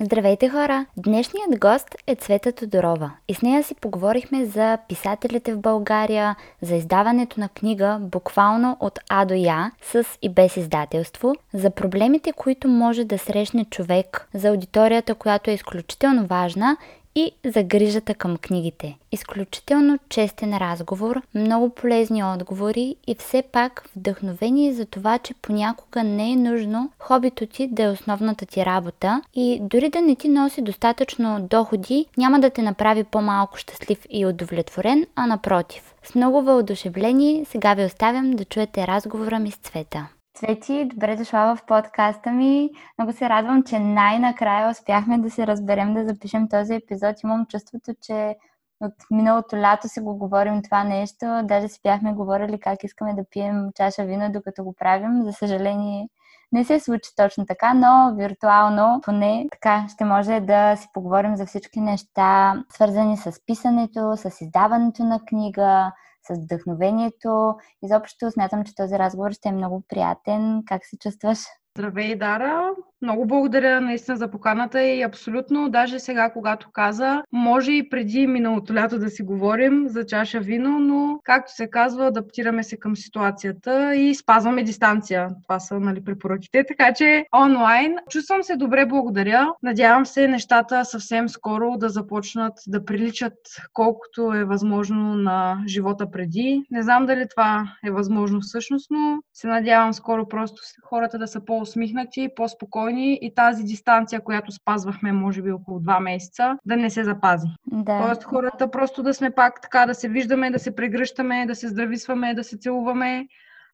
Здравейте хора! Днешният гост е Цвета Тодорова и с нея си поговорихме за писателите в България, за издаването на книга буквално от А до Я с и без издателство, за проблемите, които може да срещне човек, за аудиторията, която е изключително важна и за грижата към книгите. Изключително честен разговор, много полезни отговори и все пак вдъхновение за това, че понякога не е нужно хобито ти да е основната ти работа и дори да не ти носи достатъчно доходи, няма да те направи по-малко щастлив и удовлетворен, а напротив. С много въодушевление сега ви оставям да чуете разговора ми с Цвета. Цвети, добре дошла в подкаста ми. Много се радвам, че най-накрая успяхме да се разберем да запишем този епизод. Имам чувството, че от миналото лято си го говорим това нещо. Даже си бяхме говорили как искаме да пием чаша вино, докато го правим. За съжаление, не се случи точно така, но виртуално поне така ще може да си поговорим за всички неща, свързани с писането, с издаването на книга, с вдъхновението. Изобщо смятам, че този разговор ще е много приятен. Как се чувстваш? Здравей, Дара! Много благодаря наистина за поканата и абсолютно, даже сега, когато каза, може и преди миналото лято да си говорим за чаша вино, но както се казва, адаптираме се към ситуацията и спазваме дистанция. Това са нали, препоръките, така че онлайн. Чувствам се добре, благодаря. Надявам се нещата съвсем скоро да започнат да приличат колкото е възможно на живота преди. Не знам дали това е възможно всъщност, но се надявам скоро просто хората да са по-усмихнати, по-спокойни спокойни и тази дистанция, която спазвахме, може би около два месеца, да не се запази. Да. Тоест хората просто да сме пак така, да се виждаме, да се прегръщаме, да се здрависваме, да се целуваме,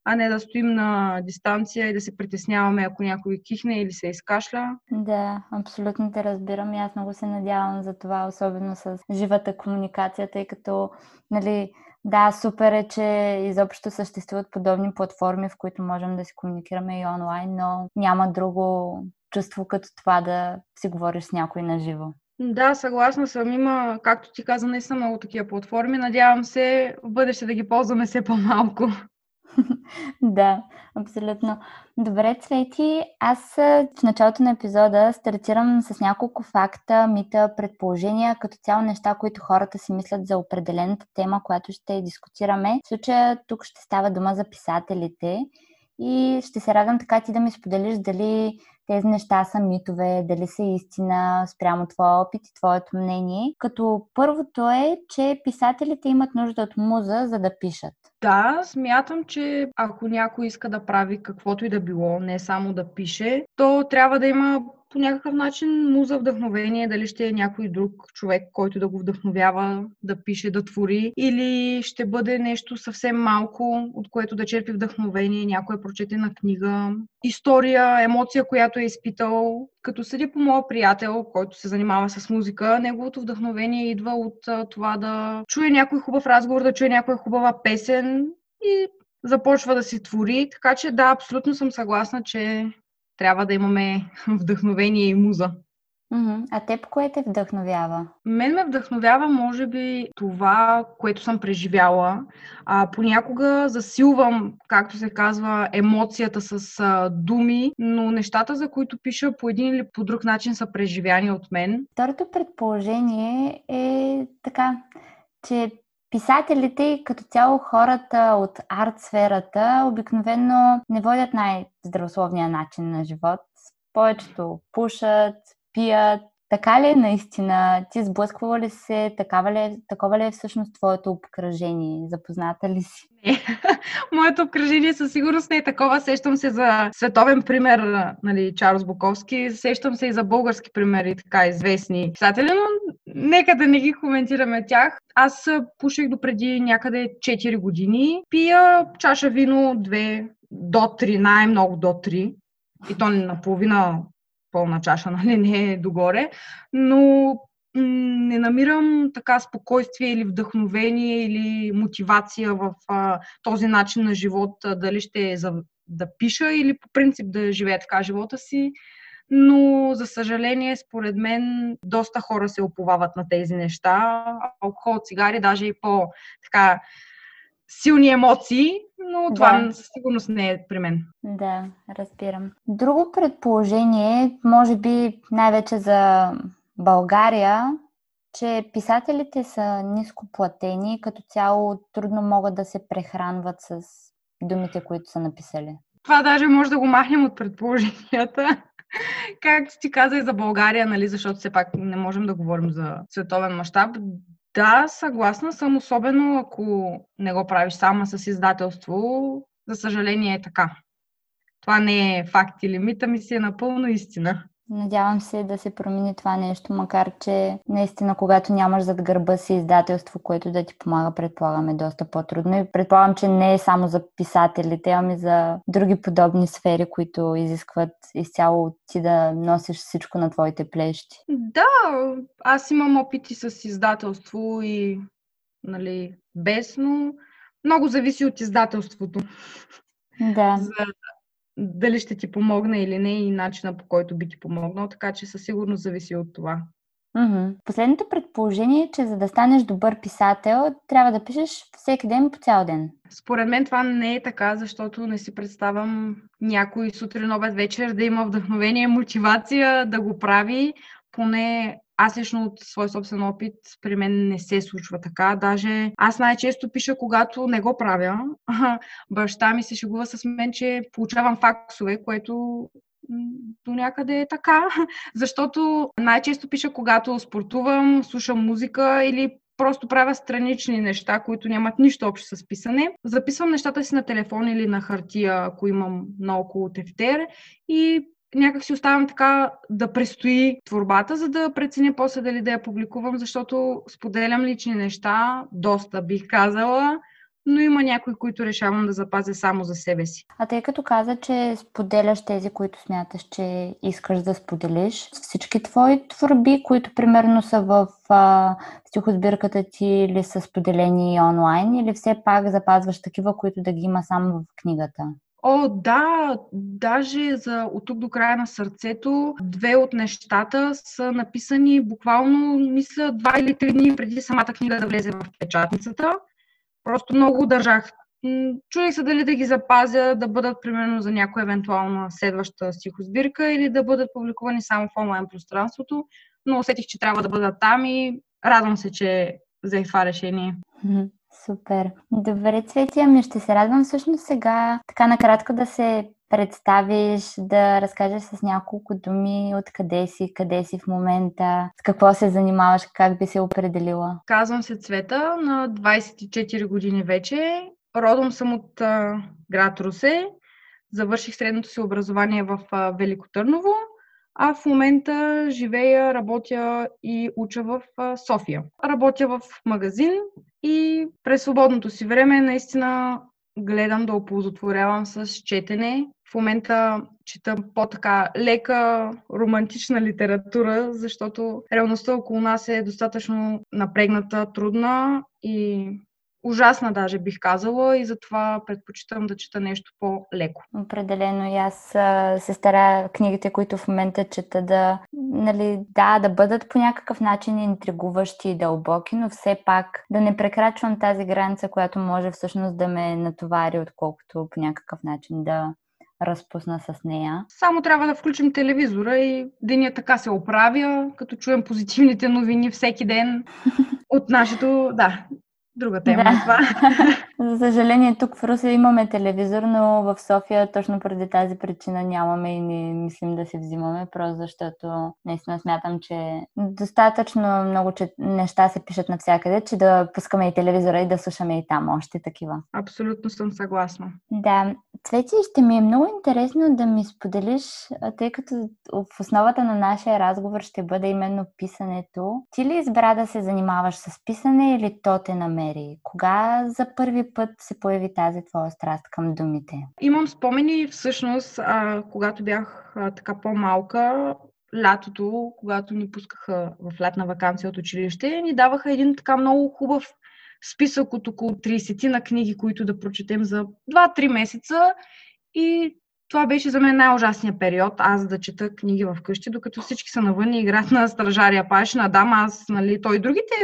а не да стоим на дистанция и да се притесняваме, ако някой кихне или се изкашля. Да, абсолютно те разбирам и аз много се надявам за това, особено с живата комуникация, тъй като, нали, да, супер е, че изобщо съществуват подобни платформи, в които можем да си комуникираме и онлайн, но няма друго чувство като това да си говориш с някой на живо. Да, съгласна съм. Има, както ти каза, наистина много такива платформи. Надявам се в бъдеще да ги ползваме все по-малко. да, абсолютно. Добре, Цвети, аз в началото на епизода стартирам с няколко факта, мита, предположения, като цяло неща, които хората си мислят за определената тема, която ще дискутираме. В случая тук ще става дума за писателите и ще се радвам така ти да ми споделиш дали тези неща са митове, дали са истина спрямо твоя опит и твоето мнение. Като първото е, че писателите имат нужда от муза, за да пишат. Да, смятам, че ако някой иска да прави каквото и да било, не само да пише, то трябва да има по някакъв начин му за вдъхновение, дали ще е някой друг човек, който да го вдъхновява да пише, да твори, или ще бъде нещо съвсем малко, от което да черпи вдъхновение, някоя прочетена книга, история, емоция, която е изпитал. Като съди по моя приятел, който се занимава с музика, неговото вдъхновение идва от това да чуе някой хубав разговор, да чуе някоя хубава песен и започва да си твори. Така че да, абсолютно съм съгласна, че трябва да имаме вдъхновение и муза. А теб кое те вдъхновява? Мен ме вдъхновява, може би, това, което съм преживяла. А, понякога засилвам, както се казва, емоцията с а, думи, но нещата, за които пиша по един или по друг начин са преживяни от мен. Второто предположение е така, че Писателите и като цяло хората от арт сферата обикновено не водят най-здравословния начин на живот. Повечето пушат, пият. Така ли е наистина? Ти сблъсквала ли се? Такава ли е, такова ли е всъщност твоето обкръжение? Запозната ли си? Не. Моето обкръжение със сигурност не е такова. Сещам се за световен пример, нали, Чарлз Буковски. Сещам се и за български примери, така известни писатели, но нека да не ги коментираме тях. Аз пуших до преди някъде 4 години. Пия чаша вино 2 до 3, най-много до 3. И то наполовина пълна чаша, нали, не е догоре. Но не намирам така спокойствие или вдъхновение или мотивация в а, този начин на живот, дали ще е за да пиша или по принцип да живея така живота си. Но, за съжаление, според мен, доста хора се оповават на тези неща. Алкохол, цигари, даже и по така силни емоции, но да. това със сигурност не е при мен. Да, разбирам. Друго предположение, може би най-вече за България, че писателите са ниско платени, като цяло трудно могат да се прехранват с думите, които са написали. Това даже може да го махнем от предположенията. Както ти каза и за България, нали, защото все пак не можем да говорим за световен мащаб. Да, съгласна съм, особено ако не го правиш само с издателство. За съжаление е така. Това не е факт или мита ми си е напълно истина. Надявам се да се промени това нещо, макар че наистина, когато нямаш зад гърба си издателство, което да ти помага, предполагаме доста по-трудно. И предполагам, че не е само за писателите, ами за други подобни сфери, които изискват изцяло ти да носиш всичко на твоите плещи. Да, аз имам опити с издателство и нали, без, но много зависи от издателството. Да. За дали ще ти помогне или не и начина по който би ти помогнал, така че със сигурност зависи от това. Mm-hmm. Последното предположение е, че за да станеш добър писател, трябва да пишеш всеки ден по цял ден. Според мен това не е така, защото не си представям някой сутрин, обед, вечер да има вдъхновение, мотивация да го прави. Поне аз лично от свой собствен опит, при мен не се случва така. Даже аз най-често пиша, когато не го правя. Баща ми се шегува с мен, че получавам факсове, което до някъде е така, защото най-често пиша, когато спортувам, слушам музика или просто правя странични неща, които нямат нищо общо с писане. Записвам нещата си на телефон или на хартия, ако имам наоколо тефтер и някак си оставям така да престои творбата, за да преценя после дали да я публикувам, защото споделям лични неща, доста бих казала, но има някои, които решавам да запазя само за себе си. А тъй като каза, че споделяш тези, които смяташ, че искаш да споделиш, всички твои творби, които примерно са в а, стихосбирката ти или са споделени онлайн, или все пак запазваш такива, които да ги има само в книгата? О, да, даже за от тук до края на сърцето, две от нещата са написани буквално, мисля, два или три дни преди самата книга да влезе в печатницата. Просто много държах. Чудих се дали да ги запазя, да бъдат примерно за някоя евентуална следваща стихосбирка или да бъдат публикувани само в онлайн пространството, но усетих, че трябва да бъдат там и радвам се, че взех това решение. Супер. Добре, Цвети, ами ще се радвам всъщност сега така накратко да се представиш, да разкажеш с няколко думи откъде си, къде си в момента, с какво се занимаваш, как би се определила. Казвам се Цвета, на 24 години вече. Родом съм от а, град Русе. Завърших средното си образование в а, Велико Търново, а в момента живея, работя и уча в а, София. Работя в магазин и през свободното си време наистина гледам да оползотворявам с четене. В момента чета по-така лека, романтична литература, защото реалността около нас е достатъчно напрегната, трудна и ужасна даже бих казала и затова предпочитам да чета нещо по-леко. Определено и аз се старая книгите, които в момента чета да, нали, да, да бъдат по някакъв начин интригуващи и дълбоки, но все пак да не прекрачвам тази граница, която може всъщност да ме натовари, отколкото по някакъв начин да разпусна с нея. Само трябва да включим телевизора и деня така се оправя, като чуем позитивните новини всеки ден от нашето, да, Друга тема да. това. За съжаление, тук в Руси имаме телевизор, но в София точно преди тази причина нямаме и не мислим да си взимаме, просто защото наистина смятам, че достатъчно много че неща се пишат навсякъде, че да пускаме и телевизора и да слушаме и там още такива. Абсолютно съм съгласна. Да. Цвети, ще ми е много интересно да ми споделиш, тъй като в основата на нашия разговор ще бъде именно писането. Ти ли избра да се занимаваш с писане или то те намери? Кога за първи път се появи тази твоя страст към думите? Имам спомени всъщност, а, когато бях а, така по-малка, лятото, когато ни пускаха в лятна вакансия от училище, ни даваха един така много хубав списък от около 30 на книги, които да прочетем за 2-3 месеца. И това беше за мен най-ужасният период, аз да чета книги в къщи, докато всички са навън и играят на стражария паш, на дама, аз, нали, той и другите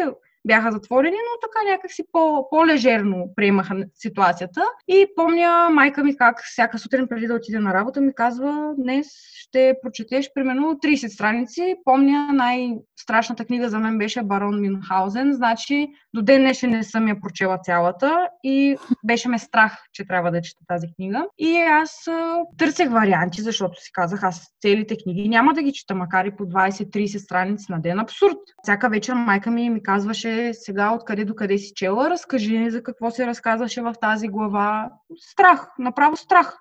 бяха затворени, но така някакси по, по-лежерно приемаха ситуацията. И помня майка ми как всяка сутрин преди да отиде на работа ми казва, днес ще прочетеш примерно 30 страници. Помня най-страшната книга за мен беше Барон Мюнхаузен, значи до ден днешен не съм я прочела цялата и беше ме страх, че трябва да чета тази книга. И аз търсех варианти, защото си казах, аз целите книги няма да ги чета, макар и по 20-30 страници на ден. Абсурд. Всяка вечер майка ми ми казваше сега откъде до къде си чела, разкажи за какво се разказваше в тази глава. Страх, направо страх.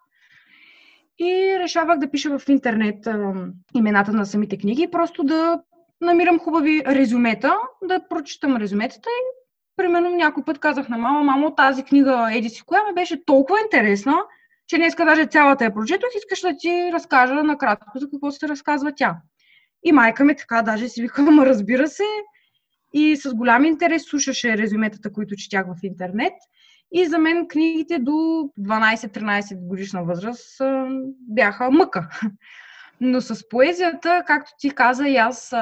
И решавах да пиша в интернет а, имената на самите книги просто да намирам хубави резюмета, да прочитам резюметата и примерно някой път казах на мама, мамо, тази книга Еди си, коя ми беше толкова интересна, че днеска даже цялата я прочетох, искаш да ти разкажа накратко за какво се разказва тя. И майка ми така даже си вика, разбира се, и с голям интерес слушаше резюметата, които четях в интернет. И за мен книгите до 12-13 годишна възраст бяха мъка. Но с поезията, както ти каза, и аз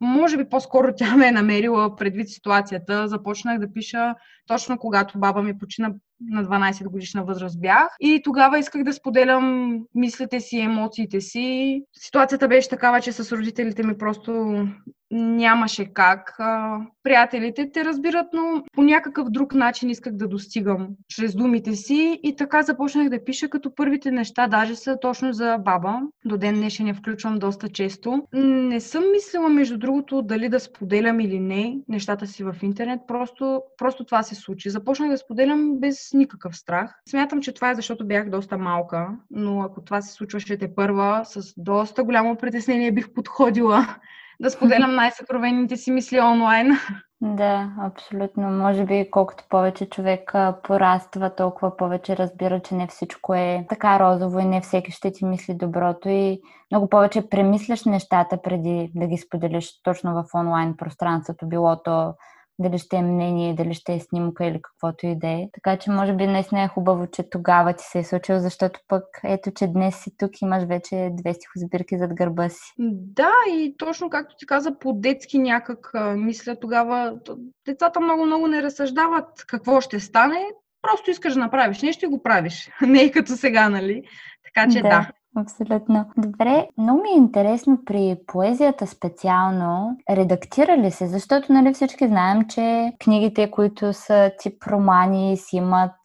може би по-скоро тя ме е намерила предвид ситуацията. Започнах да пиша точно когато баба ми почина на 12 годишна възраст бях. И тогава исках да споделям мислите си, емоциите си. Ситуацията беше такава, че с родителите ми просто нямаше как. Приятелите те разбират, но по някакъв друг начин исках да достигам чрез думите си и така започнах да пиша, като първите неща даже са точно за баба. До ден днешен я включвам доста често. Не съм мислила, между другото, дали да споделям или не нещата си в интернет. Просто, просто това се случи. Започнах да споделям без никакъв страх. Смятам, че това е защото бях доста малка, но ако това се случваше те първа, с доста голямо притеснение бих подходила да споделям най-съкровените си мисли онлайн. Да, абсолютно. Може би колкото повече човек пораства, толкова повече разбира, че не всичко е така розово и не всеки ще ти мисли доброто и много повече премисляш нещата преди да ги споделиш точно в онлайн пространството, било то дали ще е мнение, дали ще е снимка или каквото и да е. Така че може би наистина е хубаво, че тогава ти се е случило, защото пък ето, че днес си тук, имаш вече две стихосбирки зад гърба си. Да, и точно както ти каза, по-детски някак мисля тогава, децата много-много не разсъждават какво ще стане, просто искаш да направиш нещо и го правиш. Не е като сега, нали? Така че да. да. Абсолютно. Добре, много ми е интересно при поезията специално, редактира ли се? Защото нали всички знаем, че книгите, които са тип романи, си имат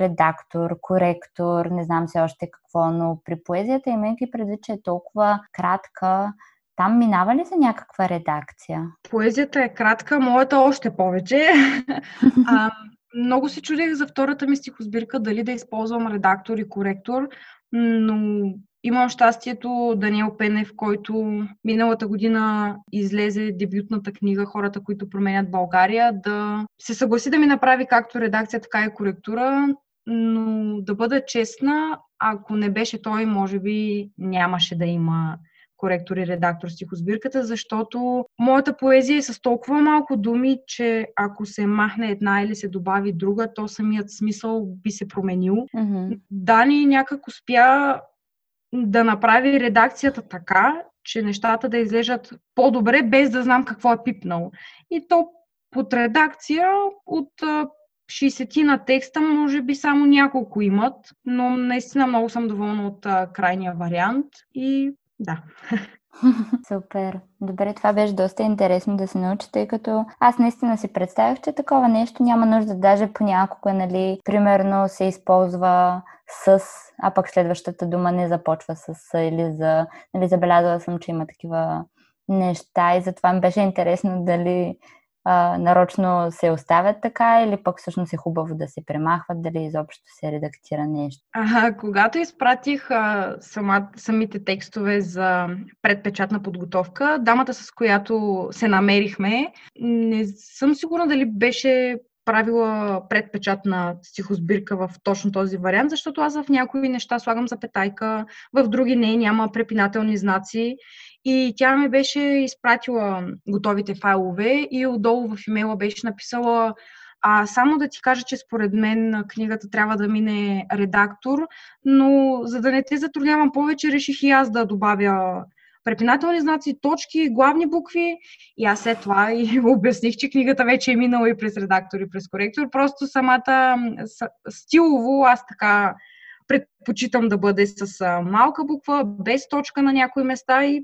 редактор, коректор, не знам все още какво, но при поезията, имайки предвид, че е толкова кратка, там минава ли за някаква редакция? Поезията е кратка, моята още повече. а, много се чудех за втората ми стихосбирка дали да използвам редактор и коректор, но имам щастието Даниел Пенев, който миналата година излезе дебютната книга Хората, които променят България, да се съгласи да ми направи както редакция, така и коректура, но да бъда честна, ако не беше той, може би нямаше да има коректор и редактор стихосбирката, защото моята поезия е с толкова малко думи, че ако се махне една или се добави друга, то самият смисъл би се променил. Mm-hmm. Дани някак успя да направи редакцията така, че нещата да излежат по-добре, без да знам какво е пипнал. И то под редакция от 60 на текста, може би само няколко имат, но наистина много съм доволна от крайния вариант и да. Супер. Добре, това беше доста интересно да се научи, тъй като аз наистина си представях, че такова нещо няма нужда даже понякога, нали, примерно се използва с, а пък следващата дума не започва с или за, нали, забелязала съм, че има такива неща и затова ми беше интересно дали а, нарочно се оставят така или пък всъщност е хубаво да се премахват, дали изобщо се редактира нещо? А, когато изпратих а, сама, самите текстове за предпечатна подготовка, дамата с която се намерихме, не съм сигурна дали беше правила предпечатна стихосбирка в точно този вариант, защото аз в някои неща слагам запетайка, в други не, няма препинателни знаци. И тя ми беше изпратила готовите файлове и отдолу в имейла беше написала а само да ти кажа, че според мен книгата трябва да мине редактор, но за да не те затруднявам повече, реших и аз да добавя препинателни знаци, точки, главни букви. И аз след това и обясних, че книгата вече е минала и през редактор и през коректор. Просто самата стилово аз така предпочитам да бъде с малка буква, без точка на някои места и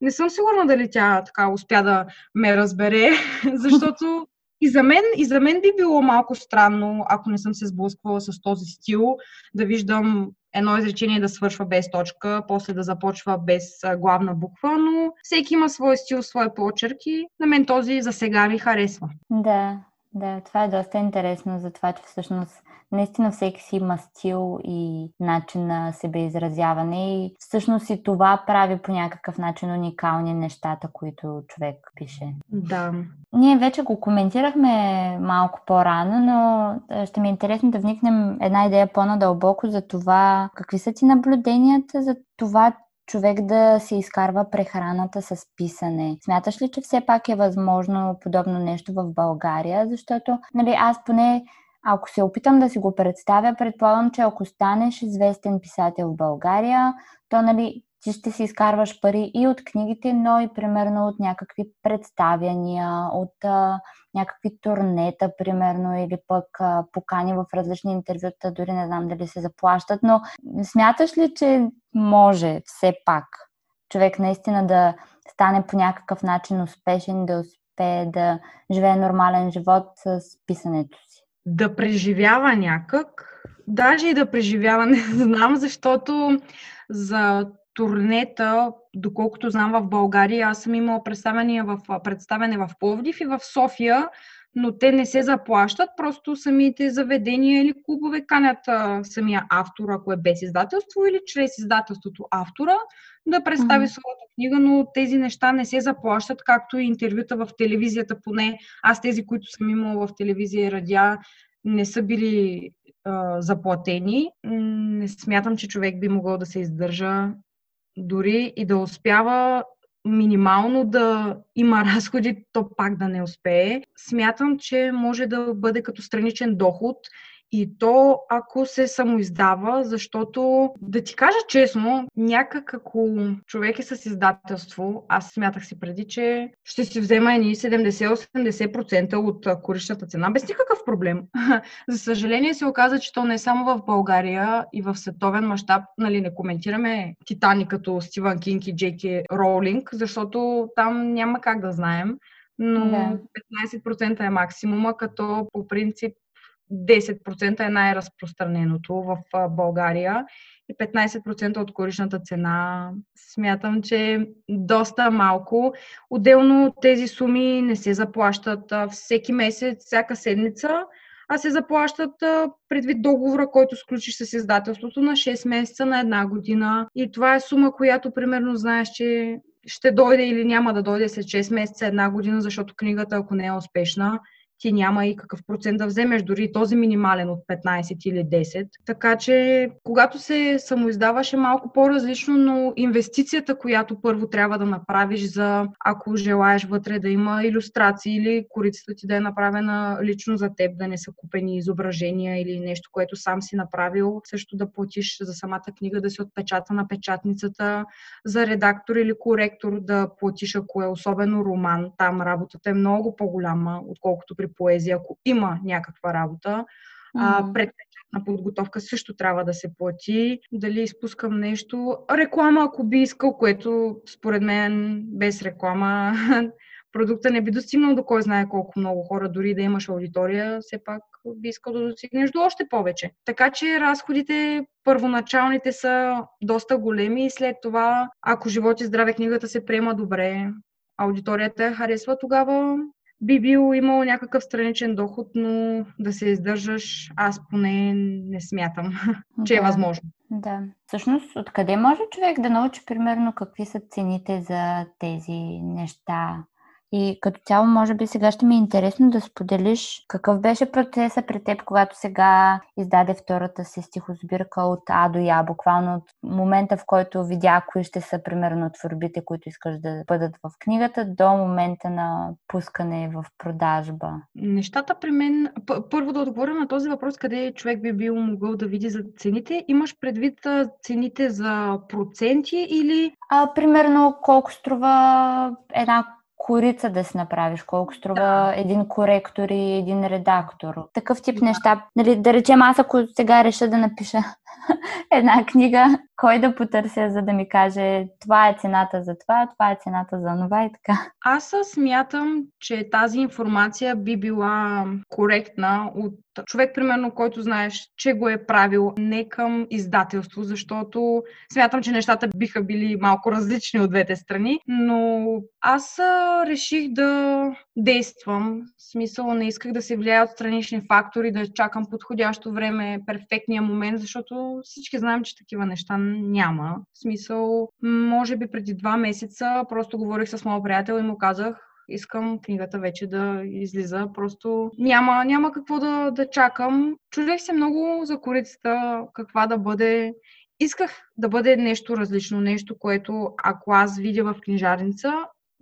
не съм сигурна дали тя така успя да ме разбере, защото и за, мен, и за мен би било малко странно, ако не съм се сблъсквала с този стил, да виждам едно изречение да свършва без точка, после да започва без главна буква, но всеки има свой стил, свои почерки. На мен този за сега ми харесва. Да, да, това е доста интересно за това, че всъщност наистина всеки си има стил и начин на себеизразяване и всъщност и това прави по някакъв начин уникални нещата, които човек пише. Да. Ние вече го коментирахме малко по-рано, но ще ми е интересно да вникнем една идея по-надълбоко за това какви са ти наблюденията за това, човек да се изкарва прехраната с писане. Смяташ ли, че все пак е възможно подобно нещо в България? Защото, нали, аз поне ако се опитам да си го представя, предполагам, че ако станеш известен писател в България, то нали, ти ще си изкарваш пари и от книгите, но и примерно от някакви представяния, от а, някакви турнета, примерно, или пък а, покани в различни интервюта, дори не знам дали се заплащат, но смяташ ли, че може все пак човек наистина да стане по някакъв начин успешен, да успее да живее нормален живот с писането си? да преживява някак. Даже и да преживява, не знам, защото за турнета, доколкото знам в България, аз съм имала представяне в, представяне в Пловдив и в София, но те не се заплащат, просто самите заведения или клубове канят самия автор, ако е без издателство, или чрез издателството автора да представи mm-hmm. своята книга, но тези неща не се заплащат, както и интервюта в телевизията, поне аз тези, които съм имала в телевизия и радиа, не са били а, заплатени. Не смятам, че човек би могъл да се издържа дори и да успява минимално да има разходи, то пак да не успее. Смятам, че може да бъде като страничен доход и то, ако се самоиздава, защото, да ти кажа честно, някак ако човек е с издателство, аз смятах си преди, че ще си взема едни 70-80% от коричната цена, без никакъв проблем. За съжаление се оказа, че то не е само в България и в световен мащаб, нали, не коментираме Титани като Стивън Кинг и Джеки Роулинг, защото там няма как да знаем но да. 15% е максимума, като по принцип 10% е най-разпространеното в България и 15% от коричната цена смятам, че е доста малко. Отделно тези суми не се заплащат всеки месец, всяка седмица, а се заплащат предвид договора, който сключиш с издателството на 6 месеца, на една година. И това е сума, която примерно знаеш, че ще дойде или няма да дойде след 6 месеца, една година, защото книгата, ако не е успешна, ти няма и какъв процент да вземеш, дори този минимален от 15 или 10. Така че, когато се самоиздаваш е малко по-различно, но инвестицията, която първо трябва да направиш за, ако желаеш вътре да има иллюстрации или корицата ти да е направена лично за теб, да не са купени изображения или нещо, което сам си направил, също да платиш за самата книга, да се отпечата на печатницата, за редактор или коректор да платиш, ако е особено роман. Там работата е много по-голяма, отколкото при поезия, ако има някаква работа. А, предпечатна подготовка също трябва да се плати. Дали изпускам нещо. Реклама, ако би искал, което според мен без реклама продукта не би достигнал до кой знае колко много хора, дори да имаш аудитория, все пак би искал да достигнеш до още повече. Така че разходите първоначалните са доста големи и след това, ако живот и здраве книгата се приема добре, аудиторията я харесва, тогава би бил имал някакъв страничен доход, но да се издържаш, аз поне не смятам, че да, е възможно. Да. Всъщност, откъде може човек да научи, примерно, какви са цените за тези неща? И като цяло, може би сега ще ми е интересно да споделиш какъв беше процесът при теб, когато сега издаде втората си стихосбирка от А до Я, буквално от момента, в който видя кои ще са примерно творбите, които искаш да бъдат в книгата, до момента на пускане в продажба. Нещата при мен, първо да отговоря на този въпрос, къде човек би бил могъл да види за цените. Имаш предвид цените за проценти или... А, примерно колко струва една корица да си направиш, колко струва да. един коректор и един редактор. Такъв тип да. неща. Нали, да речем, аз ако сега реша да напиша една книга, кой да потърся, за да ми каже това е цената за това, това е цената за това и така. Аз смятам, че тази информация би била коректна от човек, примерно, който знаеш, че го е правил не към издателство, защото смятам, че нещата биха били малко различни от двете страни, но аз реших да действам. В смисъл не исках да се влияя от странични фактори, да чакам подходящо време, перфектния момент, защото всички знаем, че такива неща няма. В смисъл, може би преди два месеца просто говорих с моят приятел и му казах, искам книгата вече да излиза. Просто няма, няма какво да, да чакам. Чудех се много за корицата, каква да бъде. Исках да бъде нещо различно, нещо, което ако аз видя в книжарница,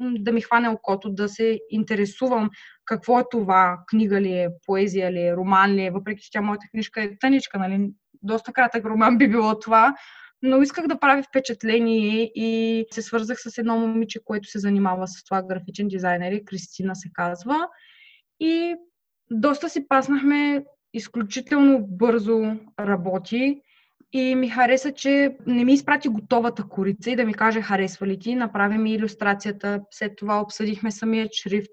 да ми хване окото, да се интересувам какво е това, книга ли е, поезия ли е, роман ли е, въпреки че тя моята книжка е тъничка, нали? доста кратък роман би било това, но исках да прави впечатление и се свързах с едно момиче, което се занимава с това графичен дизайнер и Кристина се казва. И доста си паснахме, изключително бързо работи и ми хареса, че не ми изпрати готовата корица и да ми каже харесва ли ти, направи ми иллюстрацията, след това обсъдихме самият шрифт,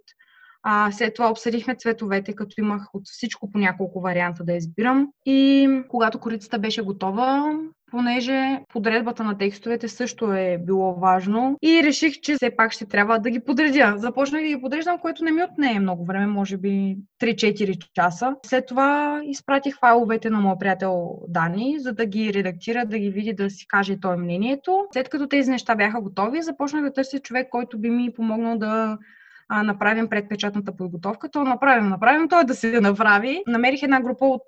а, след това обсъдихме цветовете, като имах от всичко по няколко варианта да избирам. И когато корицата беше готова, понеже подредбата на текстовете също е било важно и реших, че все пак ще трябва да ги подредя. Започнах да ги подреждам, което не ми отне много време, може би 3-4 часа. След това изпратих файловете на моят приятел Дани, за да ги редактира, да ги види, да си каже той мнението. След като тези неща бяха готови, започнах да търся човек, който би ми помогнал да а, направим предпечатната подготовка. То направим, направим, той да се направи. Намерих една група от,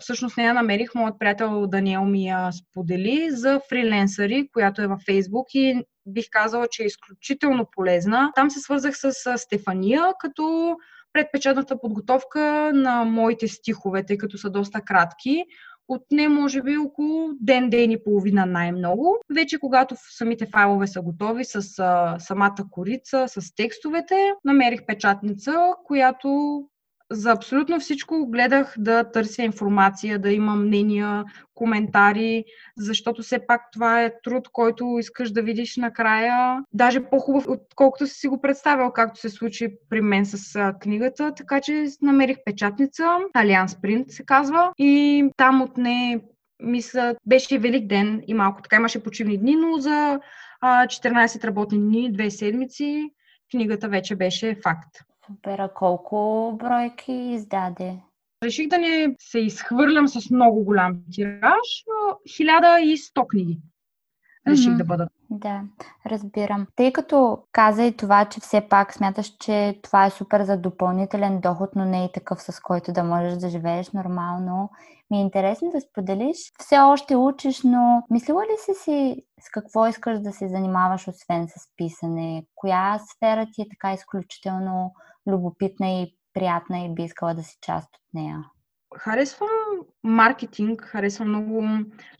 всъщност не я намерих, моят приятел Даниел ми я сподели за фриленсъри, която е във Фейсбук и бих казала, че е изключително полезна. Там се свързах с Стефания, като предпечатната подготовка на моите стихове, тъй като са доста кратки отне може би около ден, ден и половина най-много. Вече когато самите файлове са готови с а, самата корица, с текстовете, намерих печатница, която за абсолютно всичко гледах да търся информация, да имам мнения, коментари, защото все пак това е труд, който искаш да видиш накрая, даже по-хубав, отколкото си го представял, както се случи при мен с книгата. Така че намерих печатница, Алианс Принт се казва, и там отне мисля, беше Велик ден и малко така имаше почивни дни, но за а, 14 работни дни, две седмици, книгата вече беше факт. Супер, колко бройки издаде? Реших да не се изхвърлям с много голям тираж, но 1100 книги реших mm-hmm. да бъдат. Да, разбирам. Тъй като каза и това, че все пак смяташ, че това е супер за допълнителен доход, но не и такъв, с който да можеш да живееш нормално, ми е интересно да споделиш. Все още учиш, но мислила ли си си с какво искаш да се занимаваш, освен с писане? Коя сфера ти е така изключително любопитна и приятна и би искала да си част от нея? Харесвам маркетинг, харесвам много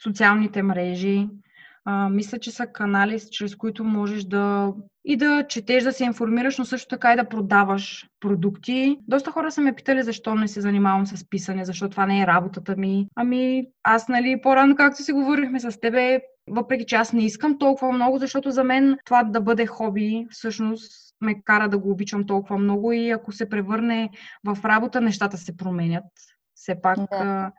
социалните мрежи. А, мисля, че са канали, чрез които можеш да и да четеш, да се информираш, но също така и да продаваш продукти. Доста хора са ме питали защо не се занимавам с писане, защо това не е работата ми. Ами аз, нали, по-рано, както си говорихме с тебе, въпреки че аз не искам толкова много, защото за мен това да бъде хоби, всъщност ме кара да го обичам толкова много и ако се превърне в работа, нещата се променят. Все пак, да.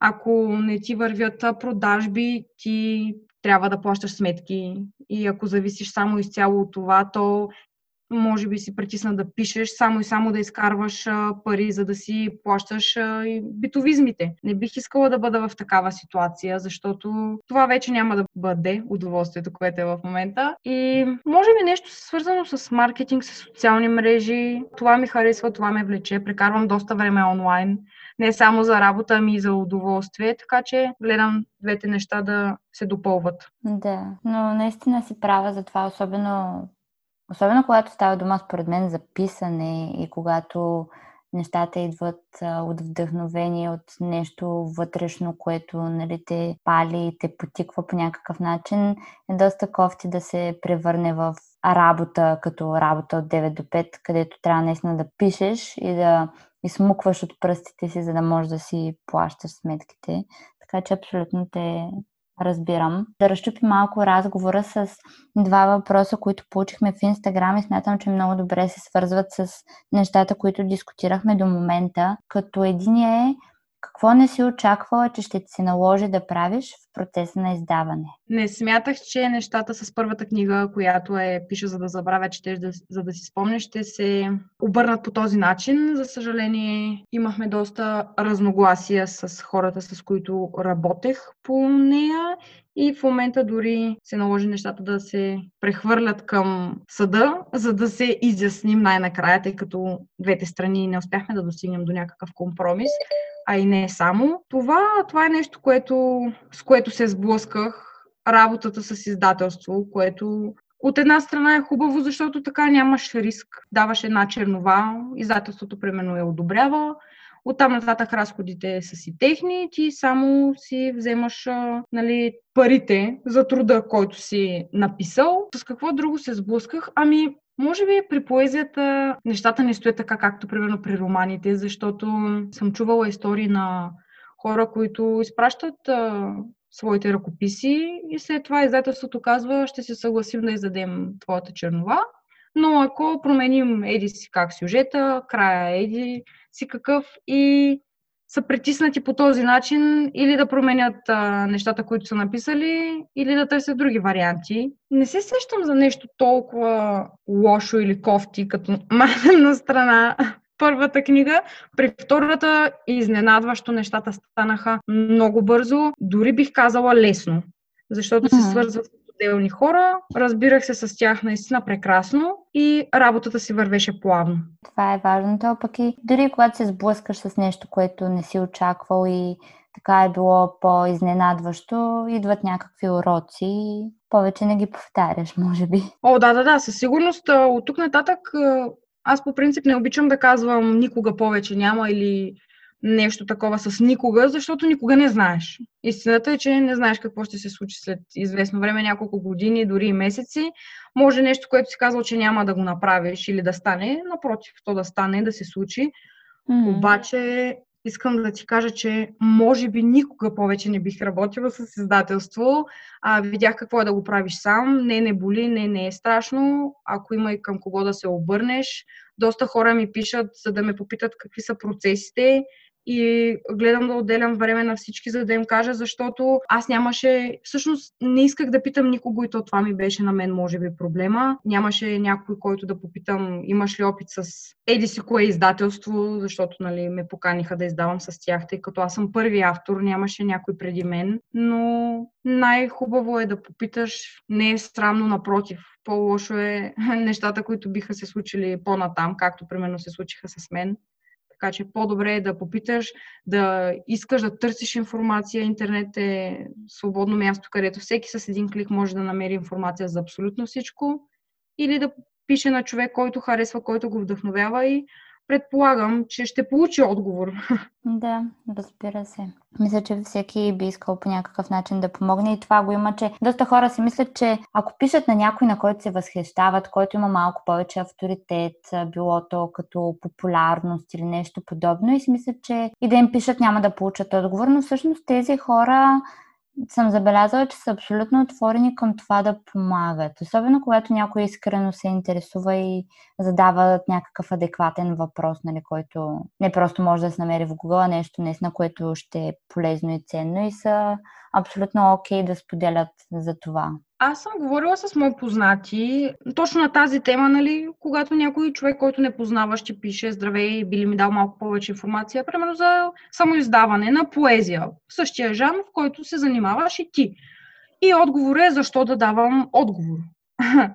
ако не ти вървят продажби, ти трябва да плащаш сметки и ако зависиш само изцяло от това, то може би си притисна да пишеш, само и само да изкарваш пари, за да си плащаш битовизмите. Не бих искала да бъда в такава ситуация, защото това вече няма да бъде удоволствието, което е в момента. И може би нещо свързано с маркетинг, с социални мрежи. Това ми харесва, това ме влече. Прекарвам доста време онлайн не само за работа, ами и за удоволствие, така че гледам двете неща да се допълват. Да, но наистина си права за това, особено, особено когато става дума според мен за писане и когато нещата идват а, от вдъхновение, от нещо вътрешно, което нали, те пали и те потиква по някакъв начин, е доста кофти да се превърне в работа, като работа от 9 до 5, където трябва наистина да пишеш и да измукваш от пръстите си, за да можеш да си плащаш сметките. Така че абсолютно те разбирам. Да разчупи малко разговора с два въпроса, които получихме в Инстаграм и смятам, че много добре се свързват с нещата, които дискутирахме до момента. Като един е какво не си очаквала, че ще ти се наложи да правиш в процеса на издаване? Не смятах, че нещата с първата книга, която е Пиша за да забравя, четеш да, за да си спомнеш, ще се обърнат по този начин. За съжаление, имахме доста разногласия с хората, с които работех по нея и в момента дори се наложи нещата да се прехвърлят към съда, за да се изясним най-накрая, тъй като двете страни не успяхме да достигнем до някакъв компромис а и не само. Това, това е нещо, което, с което се сблъсках. Работата с издателство, което от една страна е хубаво, защото така нямаш риск. Даваш една чернова, издателството примерно я одобрява, Оттам нататък разходите са си техни, ти само си вземаш нали, парите за труда, който си написал. С какво друго се сблъсках? Ами, може би при поезията нещата не стоят така, както примерно при романите, защото съм чувала истории на хора, които изпращат а, своите ръкописи и след това издателството казва, ще се съгласим да издадем твоята чернова, но ако променим еди си как сюжета, края еди си какъв и са притиснати по този начин или да променят а, нещата, които са написали, или да търсят други варианти. Не се сещам за нещо толкова лошо или кофти, като махнем на страна първата книга. При втората изненадващо нещата станаха много бързо, дори бих казала лесно, защото се свързват отделни хора, разбирах се с тях наистина прекрасно и работата си вървеше плавно. Това е важното, пък и дори когато се сблъскаш с нещо, което не си очаквал и така е било по-изненадващо, идват някакви уроци и повече не ги повтаряш, може би. О, да, да, да, със сигурност от тук нататък аз по принцип не обичам да казвам никога повече няма или нещо такова с никога, защото никога не знаеш. Истината е, че не знаеш какво ще се случи след известно време, няколко години, дори и месеци. Може нещо, което си казал, че няма да го направиш или да стане, напротив, то да стане, да се случи. Mm-hmm. Обаче искам да ти кажа, че може би никога повече не бих работила с издателство. А, видях какво е да го правиш сам. Не, не боли, не, не е страшно. Ако има и към кого да се обърнеш. Доста хора ми пишат, за да ме попитат какви са процесите и гледам да отделям време на всички, за да им кажа, защото аз нямаше, всъщност не исках да питам никого и то това ми беше на мен, може би, проблема. Нямаше някой, който да попитам, имаш ли опит с еди си кое издателство, защото нали, ме поканиха да издавам с тях, тъй като аз съм първи автор, нямаше някой преди мен, но най-хубаво е да попиташ, не е странно, напротив, по-лошо е нещата, които биха се случили по-натам, както примерно се случиха с мен. Така че по-добре е да попиташ, да искаш да търсиш информация. Интернет е свободно място, където всеки с един клик може да намери информация за абсолютно всичко. Или да пише на човек, който харесва, който го вдъхновява и предполагам, че ще получи отговор. Да, разбира се. Мисля, че всеки би искал по някакъв начин да помогне и това го има, че доста хора си мислят, че ако пишат на някой, на който се възхищават, който има малко повече авторитет, било то като популярност или нещо подобно и си мислят, че и да им пишат няма да получат отговор, но всъщност тези хора съм забелязала, че са абсолютно отворени към това да помагат. Особено когато някой искрено се интересува и задава някакъв адекватен въпрос, нали, който не просто може да се намери в Google, а нещо наистина, което ще е полезно и ценно и са абсолютно окей okay да споделят за това. Аз съм говорила с мои познати точно на тази тема, нали, когато някой човек, който не познава, ще пише здравей, би ли ми дал малко повече информация, примерно за самоиздаване на поезия, същия жанр, в който се занимаваш и ти. И отговор е защо да давам отговор.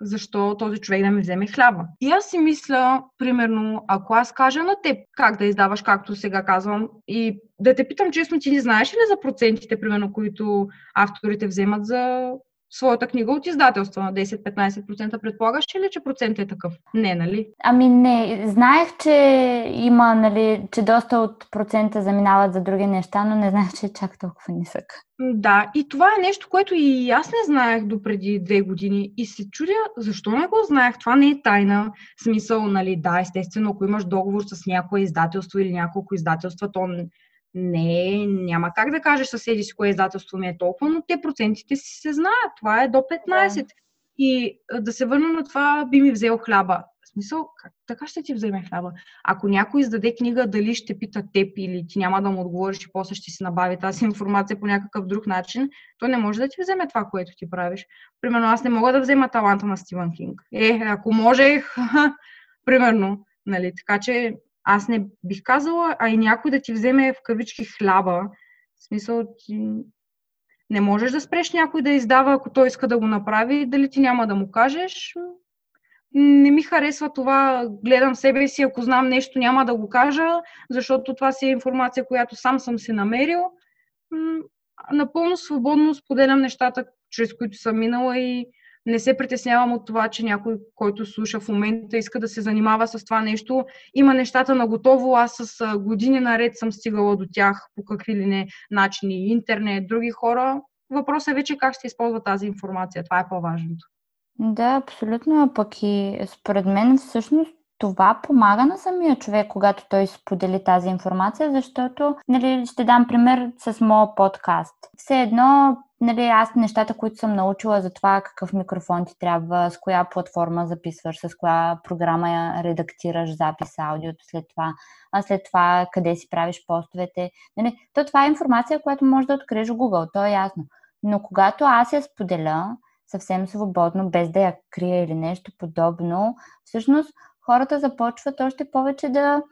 защо този човек да ми вземе хляба. И аз си мисля, примерно, ако аз кажа на теб как да издаваш, както сега казвам, и да те питам честно, ти не знаеш ли за процентите, примерно, които авторите вземат за своята книга от издателство на 10-15%. Предполагаш ли, че процент е такъв? Не, нали? Ами не. Знаех, че има, нали, че доста от процента заминават за други неща, но не знаех, че е чак толкова нисък. Да, и това е нещо, което и аз не знаех до преди две години. И се чудя, защо не го знаех. Това не е тайна. Смисъл, нали, да, естествено, ако имаш договор с някое издателство или няколко издателства, то не, няма как да кажеш съседи си кое издателство ми е толкова, но те процентите си се знаят. Това е до 15. Да. И да се върна на това, би ми взел хляба. В смисъл, как така ще ти вземе хляба? Ако някой издаде книга, дали ще пита теб или ти няма да му отговориш и после ще си набави тази информация по някакъв друг начин, то не може да ти вземе това, което ти правиш. Примерно, аз не мога да взема таланта на Стивън Кинг. Е, ако можех, примерно, нали, така че аз не бих казала, а и някой да ти вземе в кавички хляба. В смисъл, ти не можеш да спреш някой да издава, ако той иска да го направи, дали ти няма да му кажеш. Не ми харесва това, гледам себе си, ако знам нещо, няма да го кажа, защото това си е информация, която сам съм си намерил. Напълно свободно споделям нещата, чрез които съм минала и не се притеснявам от това, че някой, който слуша в момента, иска да се занимава с това нещо. Има нещата на готово. Аз с години наред съм стигала до тях по какви ли не начини. Интернет, други хора. Въпросът е вече как ще използва тази информация. Това е по-важното. Да, абсолютно. А пък и според мен всъщност това помага на самия човек, когато той сподели тази информация, защото, нали, ще дам пример с моят подкаст. Все едно нали, аз нещата, които съм научила за това какъв микрофон ти трябва, с коя платформа записваш, с коя програма я редактираш запис аудиото след това, а след това къде си правиш постовете. Нали, то това е информация, която може да откриеш в Google, то е ясно. Но когато аз я споделя съвсем свободно, без да я крия или нещо подобно, всъщност хората започват още повече да,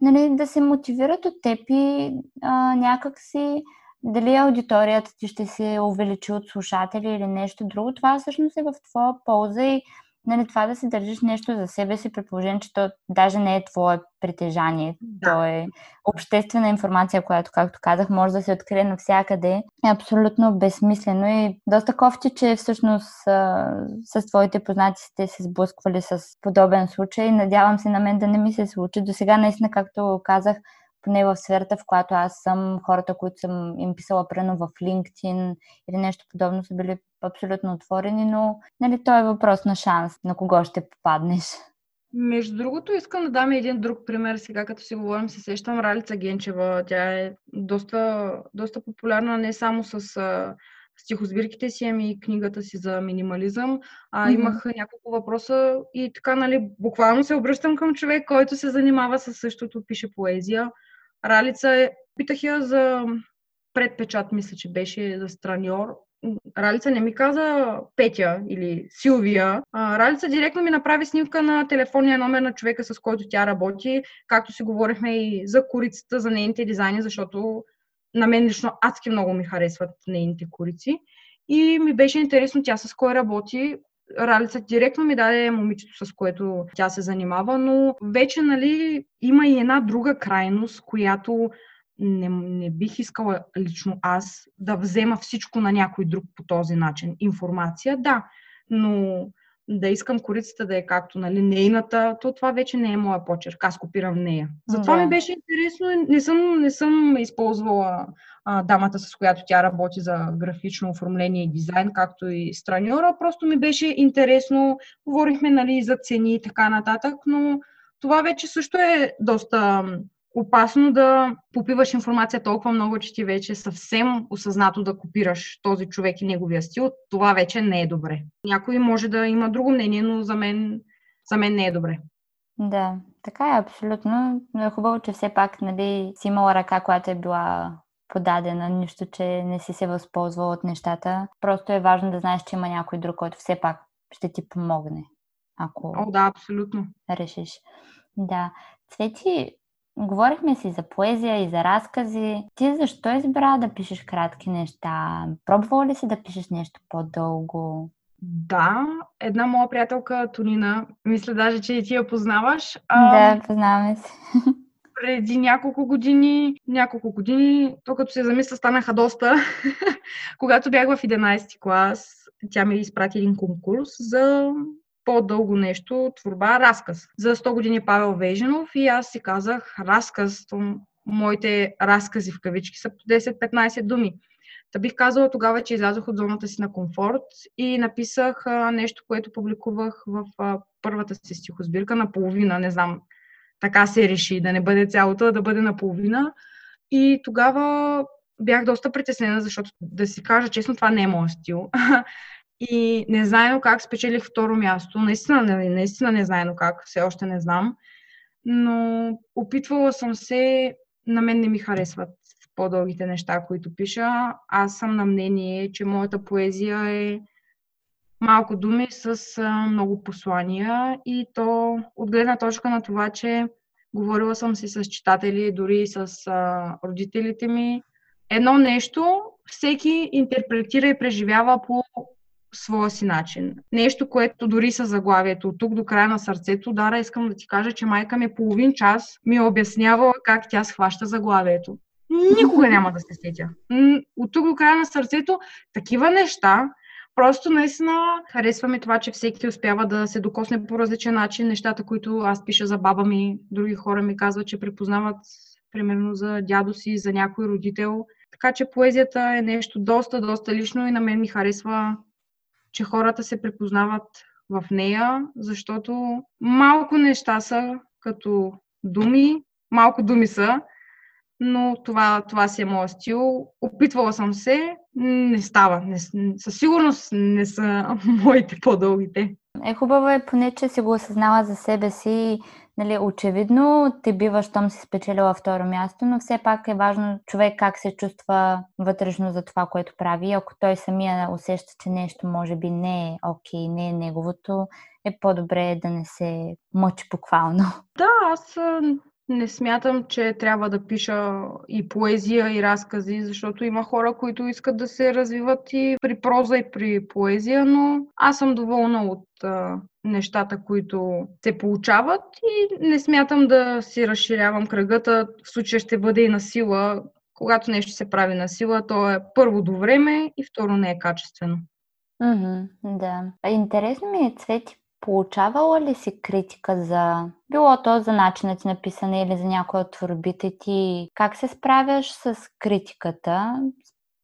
нали, да се мотивират от теб и а, някак си дали аудиторията ти ще се увеличи от слушатели или нещо друго, това всъщност е в твоя полза и нали, това да си държиш нещо за себе си, при положение, че то даже не е твое притежание. Да. То е обществена информация, която, както казах, може да се открие навсякъде. Е абсолютно безсмислено и доста кофти, че всъщност с, с твоите познати сте се сблъсквали с подобен случай. Надявам се на мен да не ми се случи. До сега, наистина, както казах, поне в сферата, в която аз съм, хората, които съм им писала прено в LinkedIn или нещо подобно, са били абсолютно отворени, но нали, то е въпрос на шанс, на кого ще попаднеш. Между другото, искам да дам един друг пример. Сега, като си говорим, се сещам Ралица Генчева. Тя е доста, доста популярна не само с а, стихосбирките си, ами и книгата си за минимализъм. А, mm-hmm. Имах няколко въпроса и така, нали, буквално се обръщам към човек, който се занимава с същото, пише поезия. Ралица, е, питах я за предпечат, мисля, че беше за страньор. Ралица не ми каза Петя или Силвия. А, Ралица директно ми направи снимка на телефонния номер на човека, с който тя работи, както си говорихме и за корицата, за нейните дизайни, защото на мен лично адски много ми харесват нейните корици. И ми беше интересно тя с кой работи. Ралица директно ми даде момичето, с което тя се занимава, но вече нали, има и една друга крайност, която не, не бих искала лично аз да взема всичко на някой друг по този начин. Информация, да, но да искам корицата да е както нали, нейната, то това вече не е моя почерк. Аз копирам нея. Затова да. ми беше интересно. Не съм, не съм използвала дамата, с която тя работи за графично оформление и дизайн, както и страньора. Просто ми беше интересно. Говорихме нали, за цени и така нататък, но това вече също е доста опасно да попиваш информация толкова много, че ти вече съвсем осъзнато да копираш този човек и неговия стил. Това вече не е добре. Някой може да има друго мнение, но за мен, за мен не е добре. Да, така е абсолютно. Но е хубаво, че все пак нали, си имала ръка, която е била подадена, нищо, че не си се възползвал от нещата. Просто е важно да знаеш, че има някой друг, който все пак ще ти помогне. Ако О, да, абсолютно. решиш. Да. Цвети, говорихме си за поезия и за разкази. Ти защо избра да пишеш кратки неща? Пробвала ли си да пишеш нещо по-дълго? Да, една моя приятелка Тонина, мисля даже, че и ти я познаваш. Да, познаваме се. преди няколко години, няколко години, то като се замисля, станаха доста. Когато бях в 11 клас, тя ми изпрати един конкурс за по-дълго нещо, творба, разказ. За 100 години Павел Веженов и аз си казах разказ, моите разкази в кавички са по 10-15 думи. Та бих казала тогава, че излязох от зоната си на комфорт и написах а, нещо, което публикувах в а, първата си стихосбирка на половина, не знам, така се реши, да не бъде цялото, да бъде наполовина. И тогава бях доста притеснена, защото да си кажа честно, това не е моят стил. И незнайно как спечелих второ място. Наистина, наистина незнайно как, все още не знам. Но опитвала съм се, на мен не ми харесват по-дългите неща, които пиша. Аз съм на мнение, че моята поезия е малко думи с а, много послания и то от гледна точка на това, че говорила съм си с читатели, дори с а, родителите ми. Едно нещо всеки интерпретира и преживява по своя си начин. Нещо, което дори с заглавието тук до края на сърцето, Дара, искам да ти кажа, че майка ми половин час ми е обяснявала как тя схваща заглавието. Никога няма да се сетя. От тук до края на сърцето такива неща, Просто наистина харесваме това, че всеки успява да се докосне по различен начин. Нещата, които аз пиша за баба ми, други хора ми казват, че препознават примерно за дядо си, за някой родител. Така че поезията е нещо доста, доста лично и на мен ми харесва, че хората се препознават в нея, защото малко неща са като думи, малко думи са, но това, това си е моят стил. Опитвала съм се, не става. Не, със сигурност не са моите по-дългите. Е, хубаво е поне, че си го осъзнала за себе си. Нали, очевидно те бива, щом си спечелила второ място, но все пак е важно човек как се чувства вътрешно за това, което прави. Ако той самия усеща, че нещо може би не е окей, okay, не е неговото, е по-добре да не се мъчи буквално. Да, аз не смятам, че трябва да пиша и поезия, и разкази, защото има хора, които искат да се развиват и при проза, и при поезия, но аз съм доволна от а, нещата, които се получават и не смятам да си разширявам кръгата. В случая ще бъде и на сила. Когато нещо се прави на сила, то е първо до време и второ не е качествено. Mm-hmm, да. Интересно ми е, Цвети, Получавала ли си критика за било то за начинът на писане или за някоя от творбите ти? Как се справяш с критиката?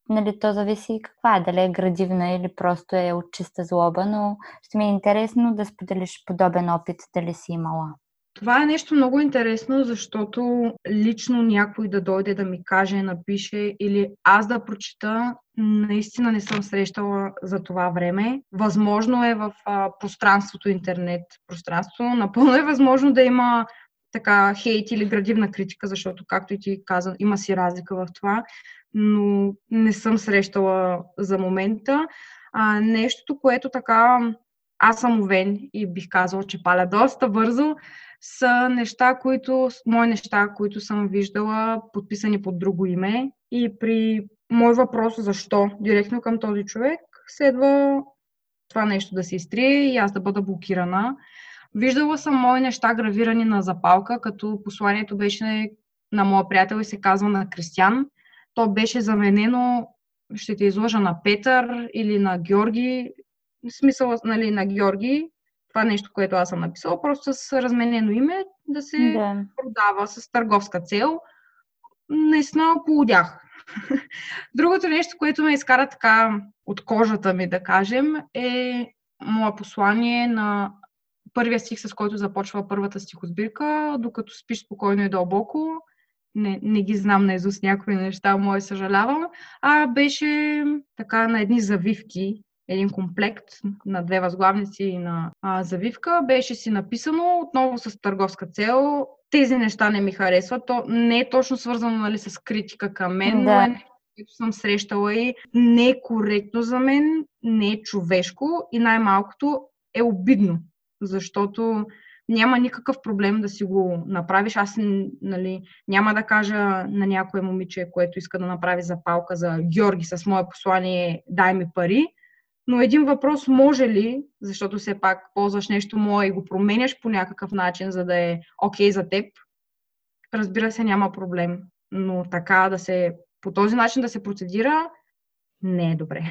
Нали, то зависи каква е, дали е градивна или просто е от чиста злоба, но ще ми е интересно да споделиш подобен опит, дали си имала. Това е нещо много интересно, защото лично някой да дойде да ми каже, напише или аз да прочита, наистина не съм срещала за това време. Възможно е в а, пространството интернет, пространството, напълно е възможно да има така хейт или градивна критика, защото, както и ти каза, има си разлика в това, но не съм срещала за момента. А, нещото, което така аз съм овен и бих казала, че паля доста бързо, са неща, които, мои неща, които съм виждала подписани под друго име и при мой въпрос защо директно към този човек следва това нещо да се изтрие и аз да бъда блокирана. Виждала съм мои неща гравирани на запалка, като посланието беше на моя приятел и се казва на Кристиян. То беше заменено, ще те изложа на Петър или на Георги, смисъл нали, на Георги, това нещо, което аз съм написала, просто с разменено име да се да. продава с търговска цел. Наистина полудях. Другото нещо, което ме изкара така от кожата ми, да кажем, е моя послание на първия стих, с който започва първата стихосбирка, докато спиш спокойно и дълбоко. Не, не ги знам наизуст някои неща, мое съжалявам. А беше така на едни завивки един комплект на две възглавници и на а, завивка. Беше си написано отново с търговска цел. Тези неща не ми харесват. То не е точно свързано нали, с критика към мен, да. но е което съм срещала и не е коректно за мен, не е човешко и най-малкото е обидно, защото няма никакъв проблем да си го направиш. Аз нали, няма да кажа на някое момиче, което иска да направи запалка за Георги с мое послание дай ми пари, но един въпрос може ли, защото все пак ползваш нещо мое и го променяш по някакъв начин, за да е окей okay за теб, разбира се, няма проблем. Но така да се, по този начин да се процедира, не е добре.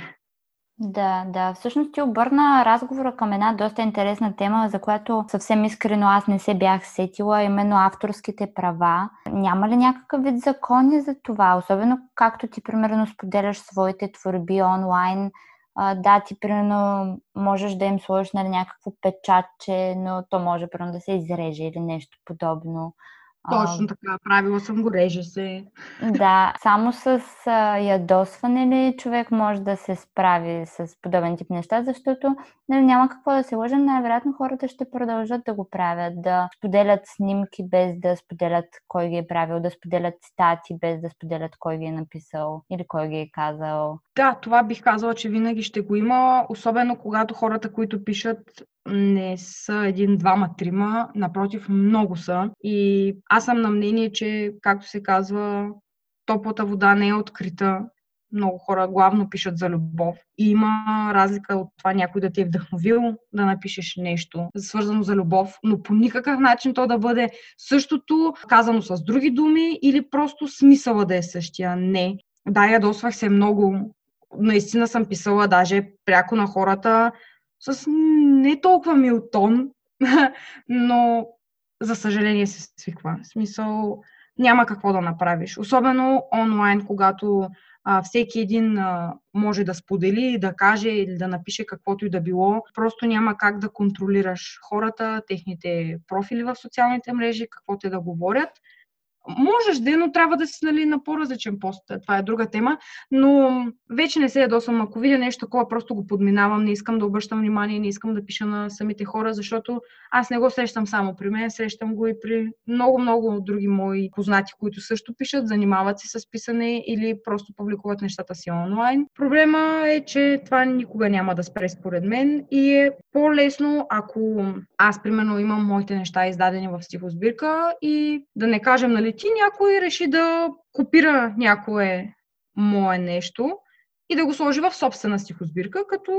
Да, да. Всъщност ти обърна разговора към една доста интересна тема, за която съвсем искрено аз не се бях сетила, именно авторските права. Няма ли някакъв вид закони за това? Особено както ти примерно споделяш своите творби онлайн, да, ти примерно можеш да им сложиш нали, някакво печатче, но то може примерно да се изреже или нещо подобно. Точно така, правила съм го, реже се. Да, само с а, ядосване ли човек може да се справи с подобен тип неща, защото нали, няма какво да се лъжим, най-вероятно хората ще продължат да го правят, да споделят снимки без да споделят кой ги е правил, да споделят стати без да споделят кой ги е написал или кой ги е казал. Да, това бих казала, че винаги ще го има, особено когато хората, които пишат не са един, двама, трима, напротив, много са. И аз съм на мнение, че, както се казва, топлата вода не е открита. Много хора главно пишат за любов. И има разлика от това някой да те е вдъхновил да напишеш нещо, свързано за любов, но по никакъв начин то да бъде същото, казано с други думи или просто смисъла да е същия. Не. Да, ядосвах се много. Наистина съм писала даже пряко на хората, с не толкова мил тон, но за съжаление се свиква. В смисъл, няма какво да направиш. Особено онлайн, когато а, всеки един а, може да сподели, да каже или да напише каквото и да било. Просто няма как да контролираш хората, техните профили в социалните мрежи, какво те да говорят. Можеш да, но трябва да си нали, на по-различен пост. Това е друга тема. Но вече не се ядосвам. Ако видя нещо такова, просто го подминавам. Не искам да обръщам внимание, не искам да пиша на самите хора, защото аз не го срещам само при мен, срещам го и при много-много други мои познати, които също пишат, занимават се с писане или просто публикуват нещата си онлайн. Проблема е, че това никога няма да спре според мен и е по-лесно, ако аз, примерно, имам моите неща издадени в стихосбирка и да не кажем, нали, ти някой реши да копира някое мое нещо и да го сложи в собствена стихосбирка, като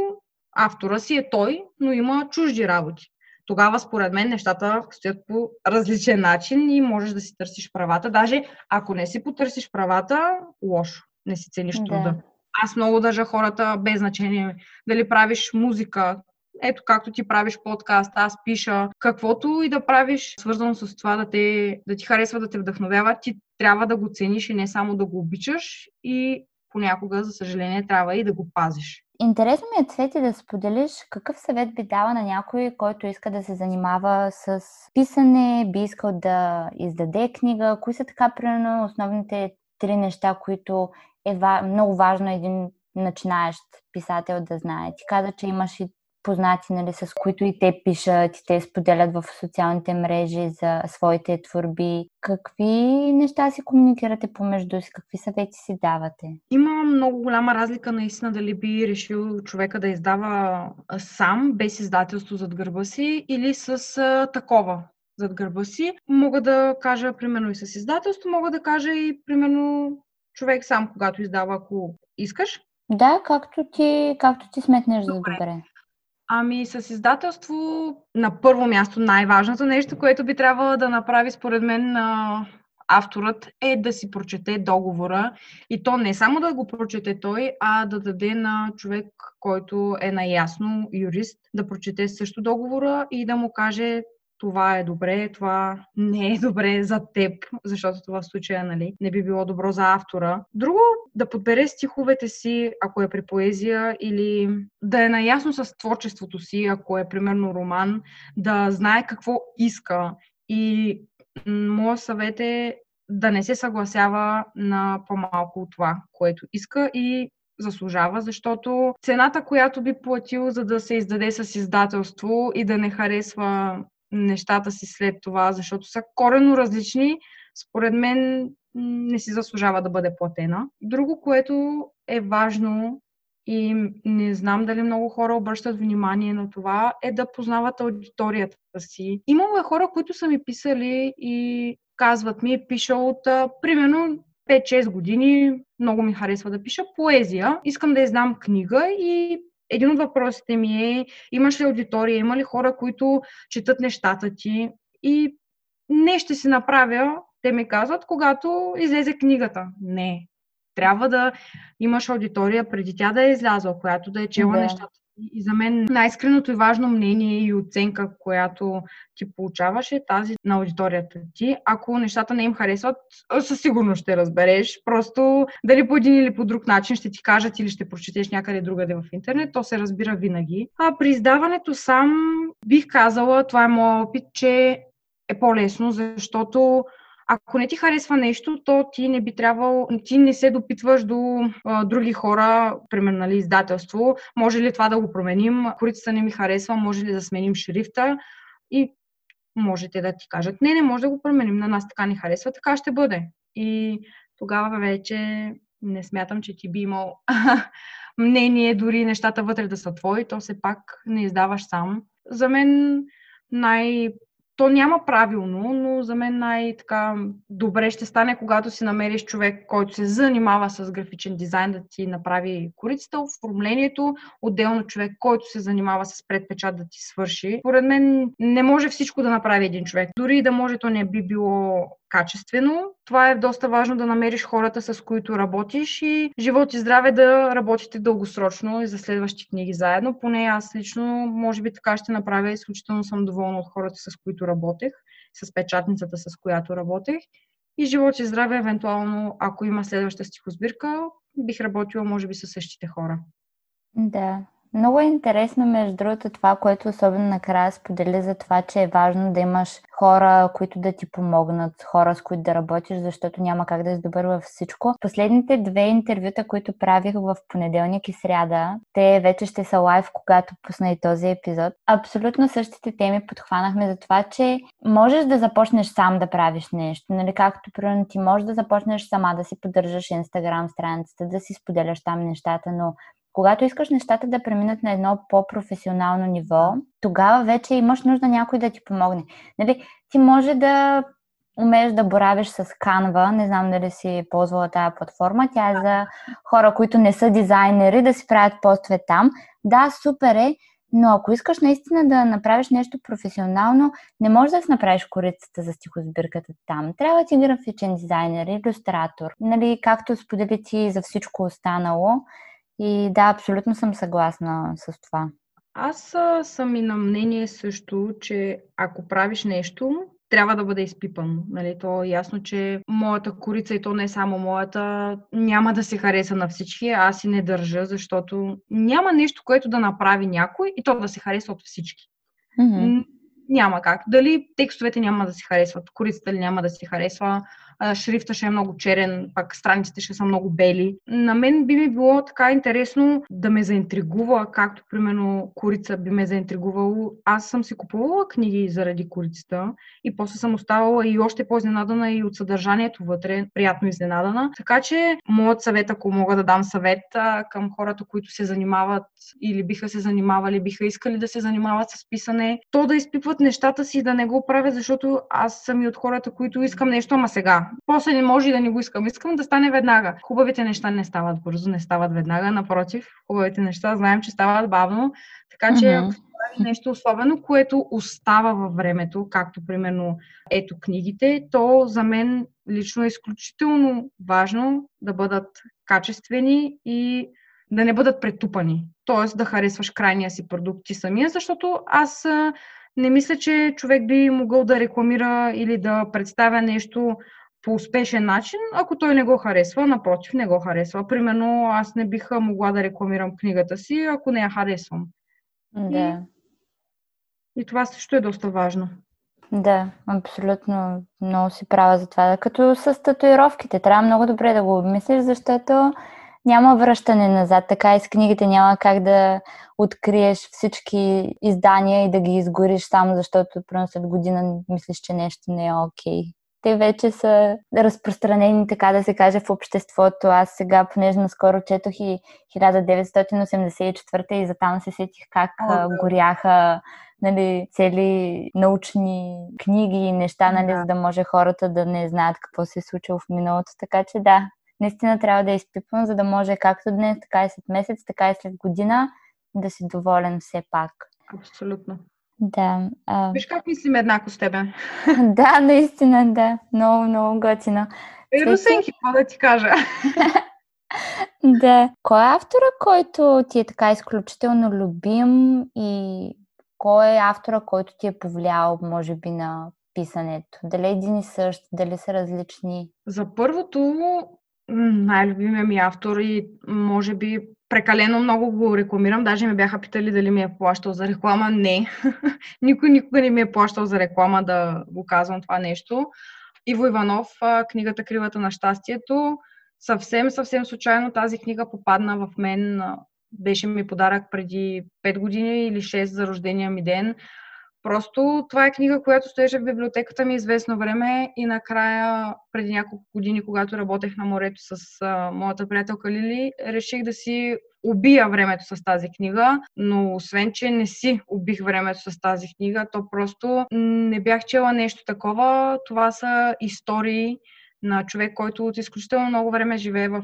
автора си е той, но има чужди работи. Тогава, според мен, нещата стоят по различен начин и можеш да си търсиш правата. Даже ако не си потърсиш правата, лошо. Не си цениш труда. Да. Аз много държа хората, без значение дали правиш музика, ето както ти правиш подкаст, аз пиша, каквото и да правиш, свързано с това да, те, да ти харесва, да те вдъхновява, ти трябва да го цениш и не само да го обичаш и понякога, за съжаление, трябва и да го пазиш. Интересно ми е, Цвети, да споделиш какъв съвет би дала на някой, който иска да се занимава с писане, би искал да издаде книга. Кои са така, примерно, основните три неща, които е много важно един начинаещ писател да знае? Ти каза, че имаш и познати, нали, с които и те пишат, и те споделят в социалните мрежи за своите творби. Какви неща си комуникирате помежду си? Какви съвети си давате? Има много голяма разлика наистина дали би решил човека да издава сам, без издателство зад гърба си или с а, такова зад гърба си. Мога да кажа, примерно и с издателство, мога да кажа и, примерно, човек сам, когато издава, ако искаш. Да, както ти, както ти сметнеш за добре. Ами с издателство на първо място най-важното нещо, което би трябвало да направи според мен авторът е да си прочете договора. И то не само да го прочете той, а да даде на човек, който е наясно юрист, да прочете също договора и да му каже това е добре, това не е добре за теб, защото това в случая нали, не би било добро за автора. Друго, да подбере стиховете си, ако е при поезия, или да е наясно с творчеството си, ако е примерно роман, да знае какво иска. И моят съвет е да не се съгласява на по-малко от това, което иска и заслужава, защото цената, която би платил, за да се издаде с издателство и да не харесва нещата си след това, защото са корено различни, според мен не си заслужава да бъде платена. Друго, което е важно и не знам дали много хора обръщат внимание на това, е да познават аудиторията си. Имало е хора, които са ми писали и казват ми, пиша от примерно 5-6 години, много ми харесва да пиша поезия. Искам да издам книга и един от въпросите ми е, имаш ли аудитория, има ли хора, които четат нещата ти и не ще си направя, те ми казват, когато излезе книгата. Не, трябва да имаш аудитория преди тя да е излязла, която да е чела да. нещата. И за мен най-искреното и важно мнение и оценка, която ти получаваш е тази на аудиторията ти. Ако нещата не им харесват, със сигурност ще разбереш. Просто дали по един или по друг начин ще ти кажат или ще прочетеш някъде другаде в интернет, то се разбира винаги. А при издаването сам бих казала, това е моят опит, че е по-лесно, защото ако не ти харесва нещо, то ти не би трябвало, ти не се допитваш до а, други хора, примерно нали, издателство, може ли това да го променим, корицата не ми харесва, може ли да сменим шрифта и можете да ти кажат, не, не може да го променим, на нас така не харесва, така ще бъде. И тогава вече не смятам, че ти би имал мнение, дори нещата вътре да са твои, то все пак не издаваш сам. За мен най- то няма правилно, но за мен най-така добре ще стане, когато си намериш човек, който се занимава с графичен дизайн, да ти направи корицата, оформлението, отделно човек, който се занимава с предпечат да ти свърши. Поред мен не може всичко да направи един човек. Дори да може, то не би било качествено. Това е доста важно да намериш хората, с които работиш и живот и здраве да работите дългосрочно и за следващи книги заедно. Поне аз лично, може би така ще направя. Изключително съм доволна от хората, с които работех, с печатницата, с която работех. И живот и здраве, евентуално, ако има следваща стихосбирка, бих работила, може би, с същите хора. Да, много е интересно, между другото, това, което особено накрая сподели за това, че е важно да имаш хора, които да ти помогнат, хора, с които да работиш, защото няма как да си добър във всичко. Последните две интервюта, които правих в понеделник и сряда, те вече ще са лайв, когато пусна и този епизод. Абсолютно същите теми подхванахме за това, че можеш да започнеш сам да правиш нещо. Нали, както, примерно, ти можеш да започнеш сама да си поддържаш Инстаграм страницата, да си споделяш там нещата, но когато искаш нещата да преминат на едно по-професионално ниво, тогава вече имаш нужда някой да ти помогне. Нали, ти може да умееш да боравиш с Canva, не знам дали си ползвала тази платформа, тя е за хора, които не са дизайнери, да си правят постове там. Да, супер е, но ако искаш наистина да направиш нещо професионално, не можеш да си направиш корицата за стихосбирката там. Трябва ти графичен дизайнер, иллюстратор. Нали, както сподели ти за всичко останало, и да, абсолютно съм съгласна с това. Аз съм и на мнение също, че ако правиш нещо, трябва да бъде изпипано. Нали? То е ясно, че моята корица, и то не е само моята, няма да се хареса на всички. Аз и не държа, защото няма нещо, което да направи някой и то да се хареса от всички. Mm-hmm. Няма как. Дали текстовете няма да се харесват, корицата ли няма да се харесва, шрифта ще е много черен, пак страниците ще са много бели. На мен би ми било така интересно да ме заинтригува, както примерно корица би ме заинтригувало. Аз съм си купувала книги заради корицата и после съм оставала и още по-изненадана и от съдържанието вътре, приятно изненадана. Така че моят съвет, ако мога да дам съвет към хората, които се занимават или биха се занимавали, биха искали да се занимават с писане, то да изпипват нещата си, да не го правят, защото аз съм и от хората, които искам нещо, ама сега. После не може и да не го искам. Искам да стане веднага. Хубавите неща не стават бързо, не стават веднага. Напротив, хубавите неща знаем, че стават бавно. Така че, mm-hmm. ако прави нещо особено, което остава във времето, както примерно ето книгите, то за мен лично е изключително важно да бъдат качествени и да не бъдат претупани. Тоест да харесваш крайния си продукт ти самия, защото аз не мисля, че човек би могъл да рекламира или да представя нещо по успешен начин, ако той не го харесва, напротив, не го харесва. Примерно, аз не бих могла да рекламирам книгата си, ако не я харесвам. Да. И, и това също е доста важно. Да, абсолютно много си права за това. Като с татуировките, трябва много добре да го обмислиш, защото няма връщане назад. Така и с книгите няма как да откриеш всички издания и да ги изгориш само защото примерно след година мислиш, че нещо не е окей. Okay. Те вече са разпространени, така да се каже, в обществото. Аз сега, понеже наскоро четох и 1984 и затам се сетих как да. горяха нали, цели научни книги и неща, нали, да. за да може хората да не знаят какво се е случило в миналото. Така че да, наистина трябва да изпипвам, за да може както днес, така и след месец, така и след година да си доволен все пак. Абсолютно. Да. А... Виж как мислим еднакво с тебе. да, наистина, да. Много, много готино. Е, Русенки, какво да ти кажа? да. Кой е автора, който ти е така изключително любим и кой е автора, който ти е повлиял, може би, на писането? Дали един и същ, дали са различни? За първото, най-любимия ми автор и може би прекалено много го рекламирам. Даже ме бяха питали дали ми е плащал за реклама. Не. Никой никога не ми е плащал за реклама да го казвам това нещо. Иво Иванов, книгата Кривата на щастието. Съвсем, съвсем случайно тази книга попадна в мен. Беше ми подарък преди 5 години или 6 за рождения ми ден. Просто това е книга, която стоеше в библиотеката ми известно време и накрая, преди няколко години, когато работех на морето с а, моята приятелка Лили, реших да си убия времето с тази книга, но освен, че не си убих времето с тази книга, то просто не бях чела нещо такова. Това са истории, на човек, който от изключително много време живее в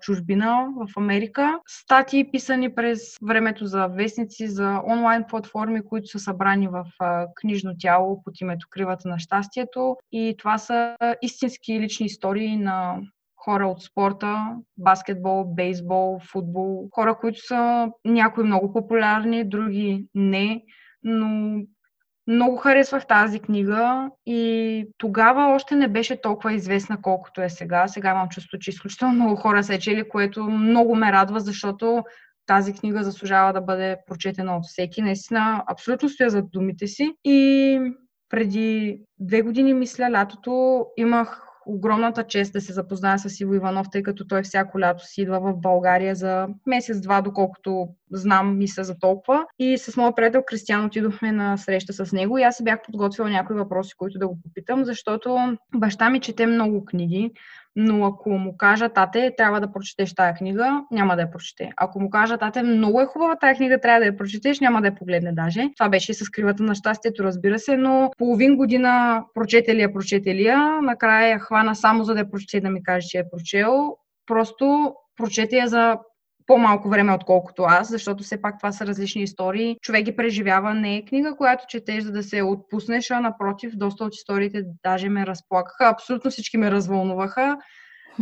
чужбина, в Америка. Статии писани през времето за вестници, за онлайн платформи, които са събрани в книжно тяло под името Кривата на щастието. И това са истински лични истории на хора от спорта, баскетбол, бейсбол, футбол, хора, които са някои много популярни, други не, но много харесвах тази книга и тогава още не беше толкова известна, колкото е сега. Сега имам чувство, че изключително много хора са чели, което много ме радва, защото тази книга заслужава да бъде прочетена от всеки. Наистина, абсолютно стоя за думите си. И преди две години, мисля, лятото имах огромната чест да се запозная с Иво Иванов, тъй като той всяко лято си идва в България за месец-два, доколкото знам, мисля за толкова. И с моят приятел Кристиан отидохме на среща с него и аз се бях подготвила някои въпроси, които да го попитам, защото баща ми чете много книги но ако му кажа, тате, трябва да прочетеш тая книга, няма да я прочете. Ако му кажа, тате, много е хубава тая книга, трябва да я прочетеш, няма да я погледне даже. Това беше с кривата на щастието, разбира се, но половин година прочетелия, прочетелия, накрая я хвана само за да я прочете да ми каже, че е прочел. Просто прочете я за по-малко време, отколкото аз, защото все пак това са различни истории. Човек ги преживява. Не е книга, която четеш, за да се отпуснеш, а напротив, доста от историите даже ме разплакаха. Абсолютно всички ме развълнуваха.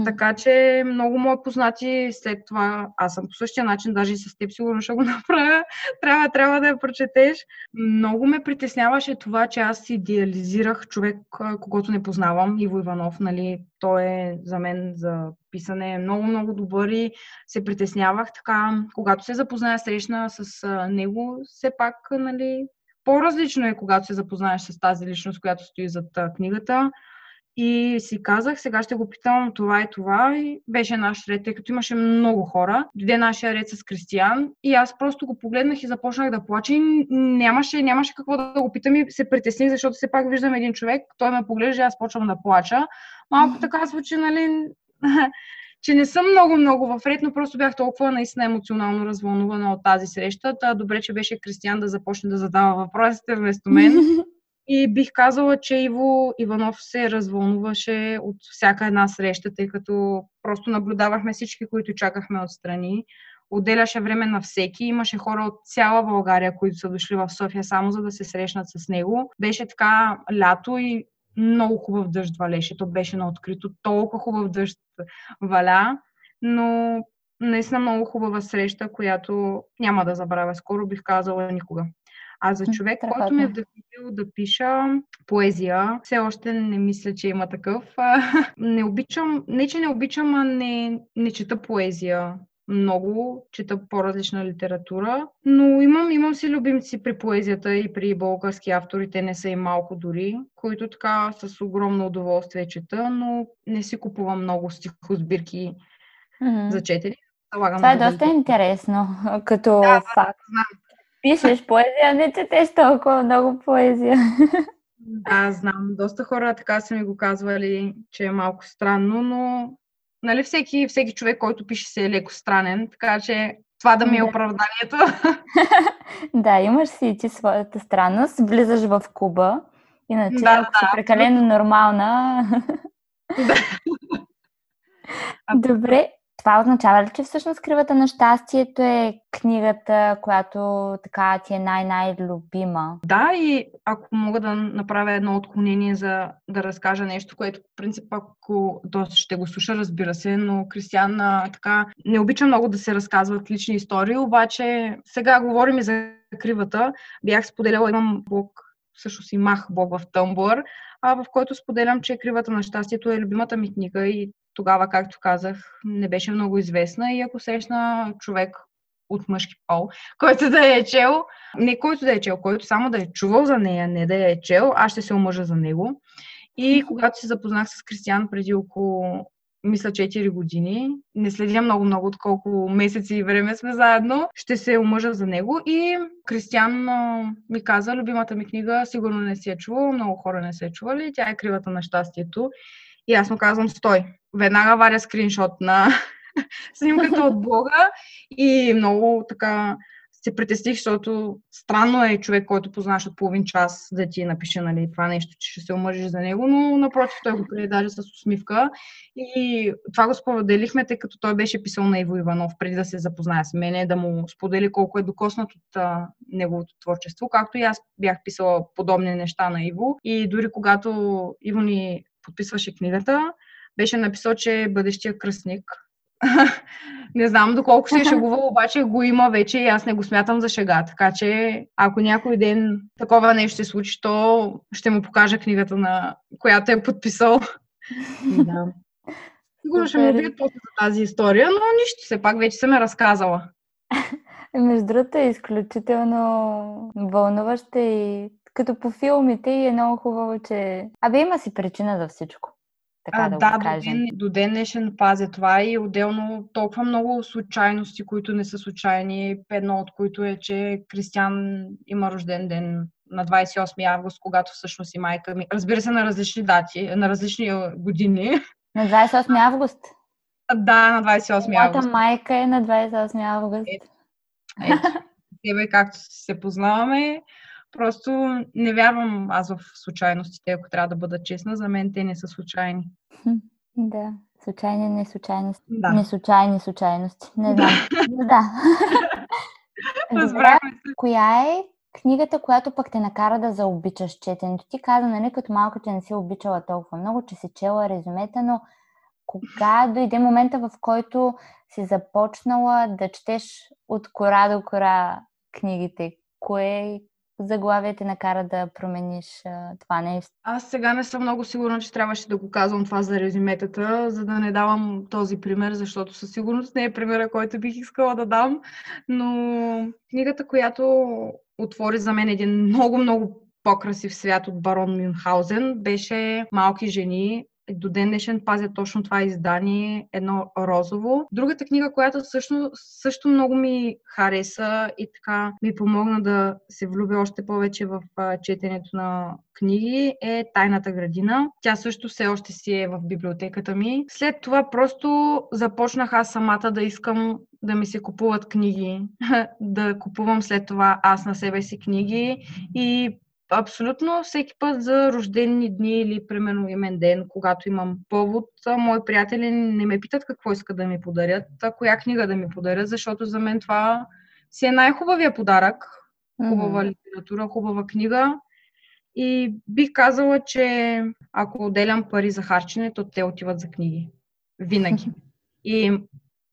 Така че много мои познати след това, аз съм по същия начин, даже и с теб сигурно ще го направя, трябва, трябва да я прочетеш. Много ме притесняваше това, че аз идеализирах човек, когато не познавам, Иво Иванов, нали, той е за мен за писане много, много добър и се притеснявах така, когато се запозная срещна с него, все пак, нали, по-различно е, когато се запознаеш с тази личност, която стои зад книгата. И си казах, сега ще го питам това и това. И беше наш ред, тъй като имаше много хора. Дойде нашия ред с Кристиян и аз просто го погледнах и започнах да плача. И нямаше, нямаше какво да го питам и се притесних, защото все пак виждам един човек, той ме поглежда и аз почвам да плача. Малко така звучи, нали, че не съм много-много в ред, но просто бях толкова наистина емоционално развълнувана от тази среща. Та добре, че беше Кристиян да започне да задава въпросите вместо мен. И бих казала, че Иво Иванов се развълнуваше от всяка една среща, тъй като просто наблюдавахме всички, които чакахме отстрани. Отделяше време на всеки. Имаше хора от цяла България, които са дошли в София само за да се срещнат с него. Беше така лято и много хубав дъжд валеше. То беше на открито. Толкова хубав дъжд валя. Но наистина много хубава среща, която няма да забравя скоро, бих казала никога. А за човек, Страхотно. който ме е вдъхновил да пиша поезия, все още не мисля, че има такъв. не обичам, не че не обичам, а не, не чета поезия много, чета по-различна литература, но имам, имам си любимци при поезията и при български автори, те не са и малко дори, които така с огромно удоволствие чета, но не си купувам много стихосбирки mm-hmm. за четене. Това е доста интересно, като да, факт. Знам. Пишеш поезия, не четеш толкова много поезия. Да, знам. Доста хора така са ми го казвали, че е малко странно, но нали, всеки, всеки човек, който пише, се е леко странен, така че това да ми е оправданието. да, имаш си ти своята странност, влизаш в куба, иначе да, ако да, си прекалено нормална... Добре, това означава ли, че всъщност Кривата на щастието е книгата, която така ти е най-най-любима? Да, и ако мога да направя едно отклонение за да разкажа нещо, което в принцип ако доста ще го слуша, разбира се, но Кристиан така не обича много да се разказват лични истории, обаче сега говорим и за Кривата. Бях споделяла, имам блог всъщност имах блог в Тъмбър, а, в който споделям, че Кривата на щастието е любимата ми книга и тогава, както казах, не беше много известна и ако срещна човек от мъжки пол, който да е чел, не който да е чел, който само да е чувал за нея, не да е чел, аз ще се омъжа за него. И когато се запознах с Кристиан преди около мисля 4 години. Не следя много-много от колко месеци и време сме заедно. Ще се омъжа за него и Кристиан ми каза, любимата ми книга, сигурно не си е чувал, много хора не се е чували, тя е Кривата на щастието. И аз му казвам, стой, веднага варя скриншот на снимката от блога и много така се притесних, защото странно е човек, който познаш от половин час да ти напише нали, това нещо, че ще се омъжиш за него, но напротив той го прие даже с усмивка. И това го споделихме, тъй като той беше писал на Иво Иванов преди да се запознае с мене, да му сподели колко е докоснат от а, неговото творчество, както и аз бях писала подобни неща на Иво. И дори когато Иво ни подписваше книгата, беше написал, че е бъдещия кръстник не знам доколко се е шегувал, обаче го има вече и аз не го смятам за шега. Така че, ако някой ден такова нещо се случи, то ще му покажа книгата, на която е подписал. да. Сигурно ще му бият после за тази история, но нищо, все пак вече съм я разказала. Между другото е изключително вълнуващо и като по филмите и е много хубаво, че... Абе има си причина за всичко така а, да, да го кажем. До ден, до ден днешен пазя това и отделно толкова много случайности, които не са случайни. Едно от които е, че Кристиан има рожден ден на 28 август, когато всъщност и майка ми. Разбира се, на различни дати, на различни години. На 28 август? Да, на 28 август. Моята майка е на 28 август. Ето, ето. Тебе, както се познаваме, Просто не вярвам аз в случайностите, ако трябва да бъда честна. За мен те не са случайни. Да, случайни не случайности. Да. Не случайни случайности. Не знам. да. Добре, коя е книгата, която пък те накара да заобичаш четенето? Ти каза, нали, като малко, че не си обичала толкова много, че си чела резюмета, но кога дойде момента, в който си започнала да четеш от кора до кора книгите? Кое заглавие те накара да промениш а, това нещо? Аз сега не съм много сигурна, че трябваше да го казвам това за резюметата, за да не давам този пример, защото със сигурност не е примера, който бих искала да дам. Но книгата, която отвори за мен един много-много по-красив свят от барон Мюнхаузен, беше Малки жени до ден днешен пазя точно това издание, едно розово. Другата книга, която също, също много ми хареса и така ми помогна да се влюбя още повече в четенето на книги е Тайната градина. Тя също все още си е в библиотеката ми. След това просто започнах аз самата да искам да ми се купуват книги, да купувам след това аз на себе си книги и абсолютно всеки път за рождени дни или примерно имен ден, когато имам повод, мои приятели не ме питат какво искат да ми подарят, а коя книга да ми подарят, защото за мен това си е най-хубавия подарък. Хубава mm-hmm. литература, хубава книга. И бих казала, че ако отделям пари за харчене, то те отиват за книги. Винаги. И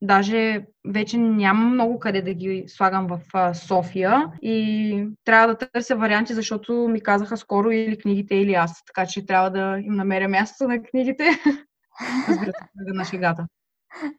Даже вече нямам много къде да ги слагам в София и трябва да търся варианти, защото ми казаха скоро или книгите, или аз. Така че трябва да им намеря място на книгите. Разбира се, на шегата.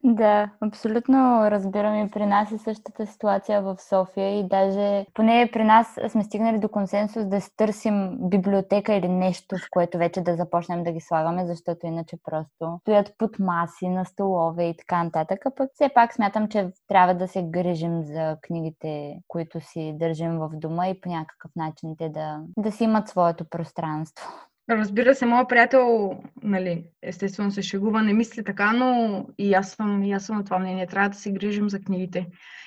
Да, абсолютно разбирам и при нас е същата ситуация в София и даже поне при нас сме стигнали до консенсус да търсим библиотека или нещо, в което вече да започнем да ги слагаме, защото иначе просто стоят под маси на столове и така нататък. А пък все пак смятам, че трябва да се грижим за книгите, които си държим в дома и по някакъв начин те да, да си имат своето пространство. Разбира се, моят приятел, нали, естествено се шегува, не мисли така, но и аз съм, и аз съм на това мнение. Трябва да се грижим за книгите.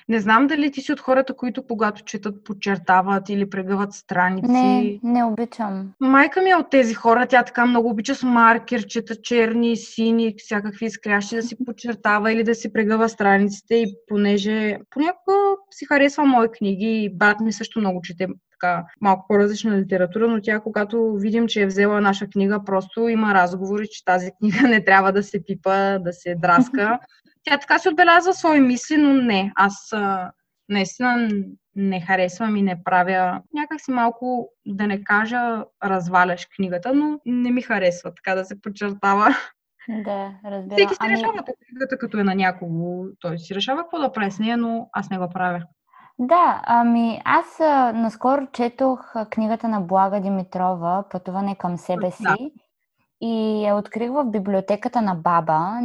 Не знам дали ти си от хората, които когато четат, подчертават или прегъват страници. Не, не обичам. Майка ми е от тези хора. Тя така много обича с маркер, чета черни, сини, всякакви изкрящи да си подчертава или да си прегъва страниците. И понеже понякога си харесва мои книги, брат ми също много чете така малко по-различна литература, но тя, когато видим, че е взела наша книга, просто има разговори, че тази книга не трябва да се пипа, да се драска. Тя така си отбелязва свои мисли, но не. Аз наистина не харесвам и не правя някак си малко, да не кажа, разваляш книгата, но не ми харесва така да се подчертава. Да, разбира. Всеки си ами... решава книгата, като е на някого. Той си решава какво да прави с нея, но аз не го правя. Да, ами аз а, наскоро четох а, книгата на Блага Димитрова Пътуване към себе си да. и я открих в библиотеката на баба.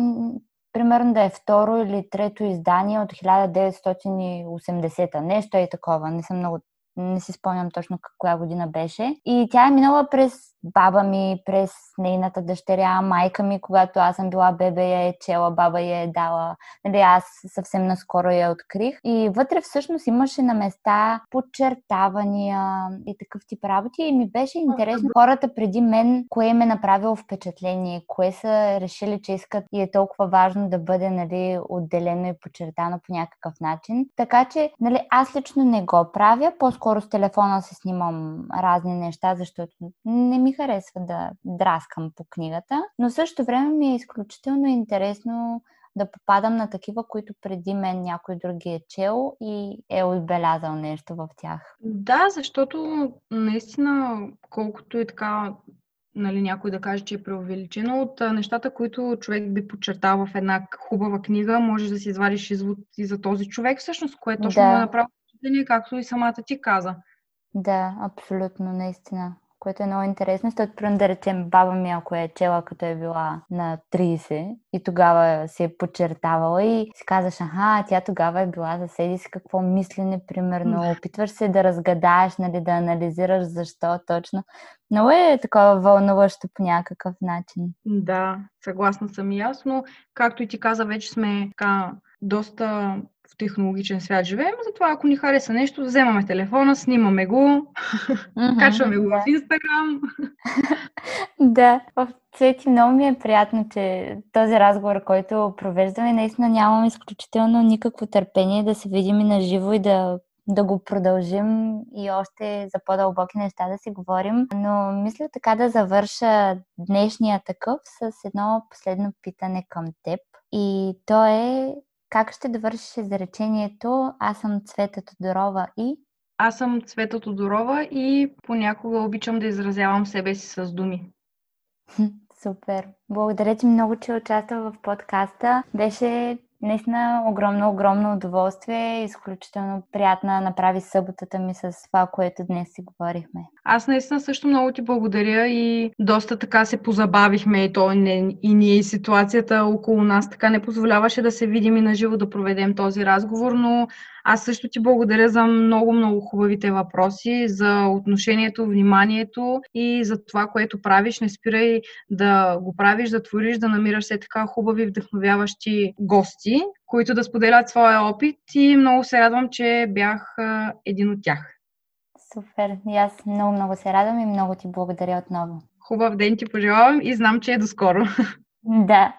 Примерно да е второ или трето издание от 1980-та. Нещо е такова, не съм много не си спомням точно коя година беше. И тя е минала през баба ми, през нейната дъщеря, майка ми, когато аз съм била бебе, я е чела, баба я е дала. Нали, аз съвсем наскоро я открих. И вътре всъщност имаше на места подчертавания и такъв тип работи. И ми беше интересно хората преди мен, кое им е направило впечатление, кое са решили, че искат и е толкова важно да бъде нали, отделено и подчертано по някакъв начин. Така че нали, аз лично не го правя, по-скоро с телефона се снимам разни неща, защото не ми харесва да драскам по книгата, но също време ми е изключително интересно да попадам на такива, които преди мен някой други е чел и е отбелязал нещо в тях. Да, защото наистина, колкото и така нали, някой да каже, че е преувеличено, от нещата, които човек би подчертал в една хубава книга, може да си извадиш извод и за този човек, всъщност, което точно да. му е направо впечатление, както и самата ти каза. Да, абсолютно, наистина което е много интересно, защото, примерно, да речем, баба ми, ако е чела, като е била на 30 и тогава се е подчертавала и си казваш, аха, тя тогава е била за седи си какво мислене, примерно, опитваш се да разгадаеш, нали, да анализираш защо точно. Много е такова вълнуващо по някакъв начин. Да, съгласна съм и аз, но както и ти каза, вече сме така доста технологичен свят живеем, затова ако ни хареса нещо, вземаме телефона, снимаме го, mm-hmm, качваме го в Инстаграм. да, в Цвети много ми е приятно, че този разговор, който провеждаме, наистина нямам изключително никакво търпение да се видим и на живо и да да го продължим и още за по-дълбоки неща да си говорим. Но мисля така да завърша днешния такъв с едно последно питане към теб. И то е как ще довършиш изречението Аз съм Цвета Тодорова и? Аз съм Цвета Тодорова и понякога обичам да изразявам себе си с думи. Супер! Благодаря ти много, че участва в подкаста. Беше наистина огромно, огромно удоволствие. Изключително приятна направи съботата ми с това, което днес си говорихме. Аз наистина също много ти благодаря и доста така се позабавихме и то не, и ние и ситуацията около нас така не позволяваше да се видим и наживо да проведем този разговор, но аз също ти благодаря за много-много хубавите въпроси, за отношението, вниманието и за това, което правиш. Не спирай да го правиш, да твориш, да намираш все така хубави, вдъхновяващи гости, които да споделят своя опит и много се радвам, че бях един от тях. Супер. И аз много-много се радвам и много ти благодаря отново. Хубав ден ти пожелавам и знам, че е доскоро. Да.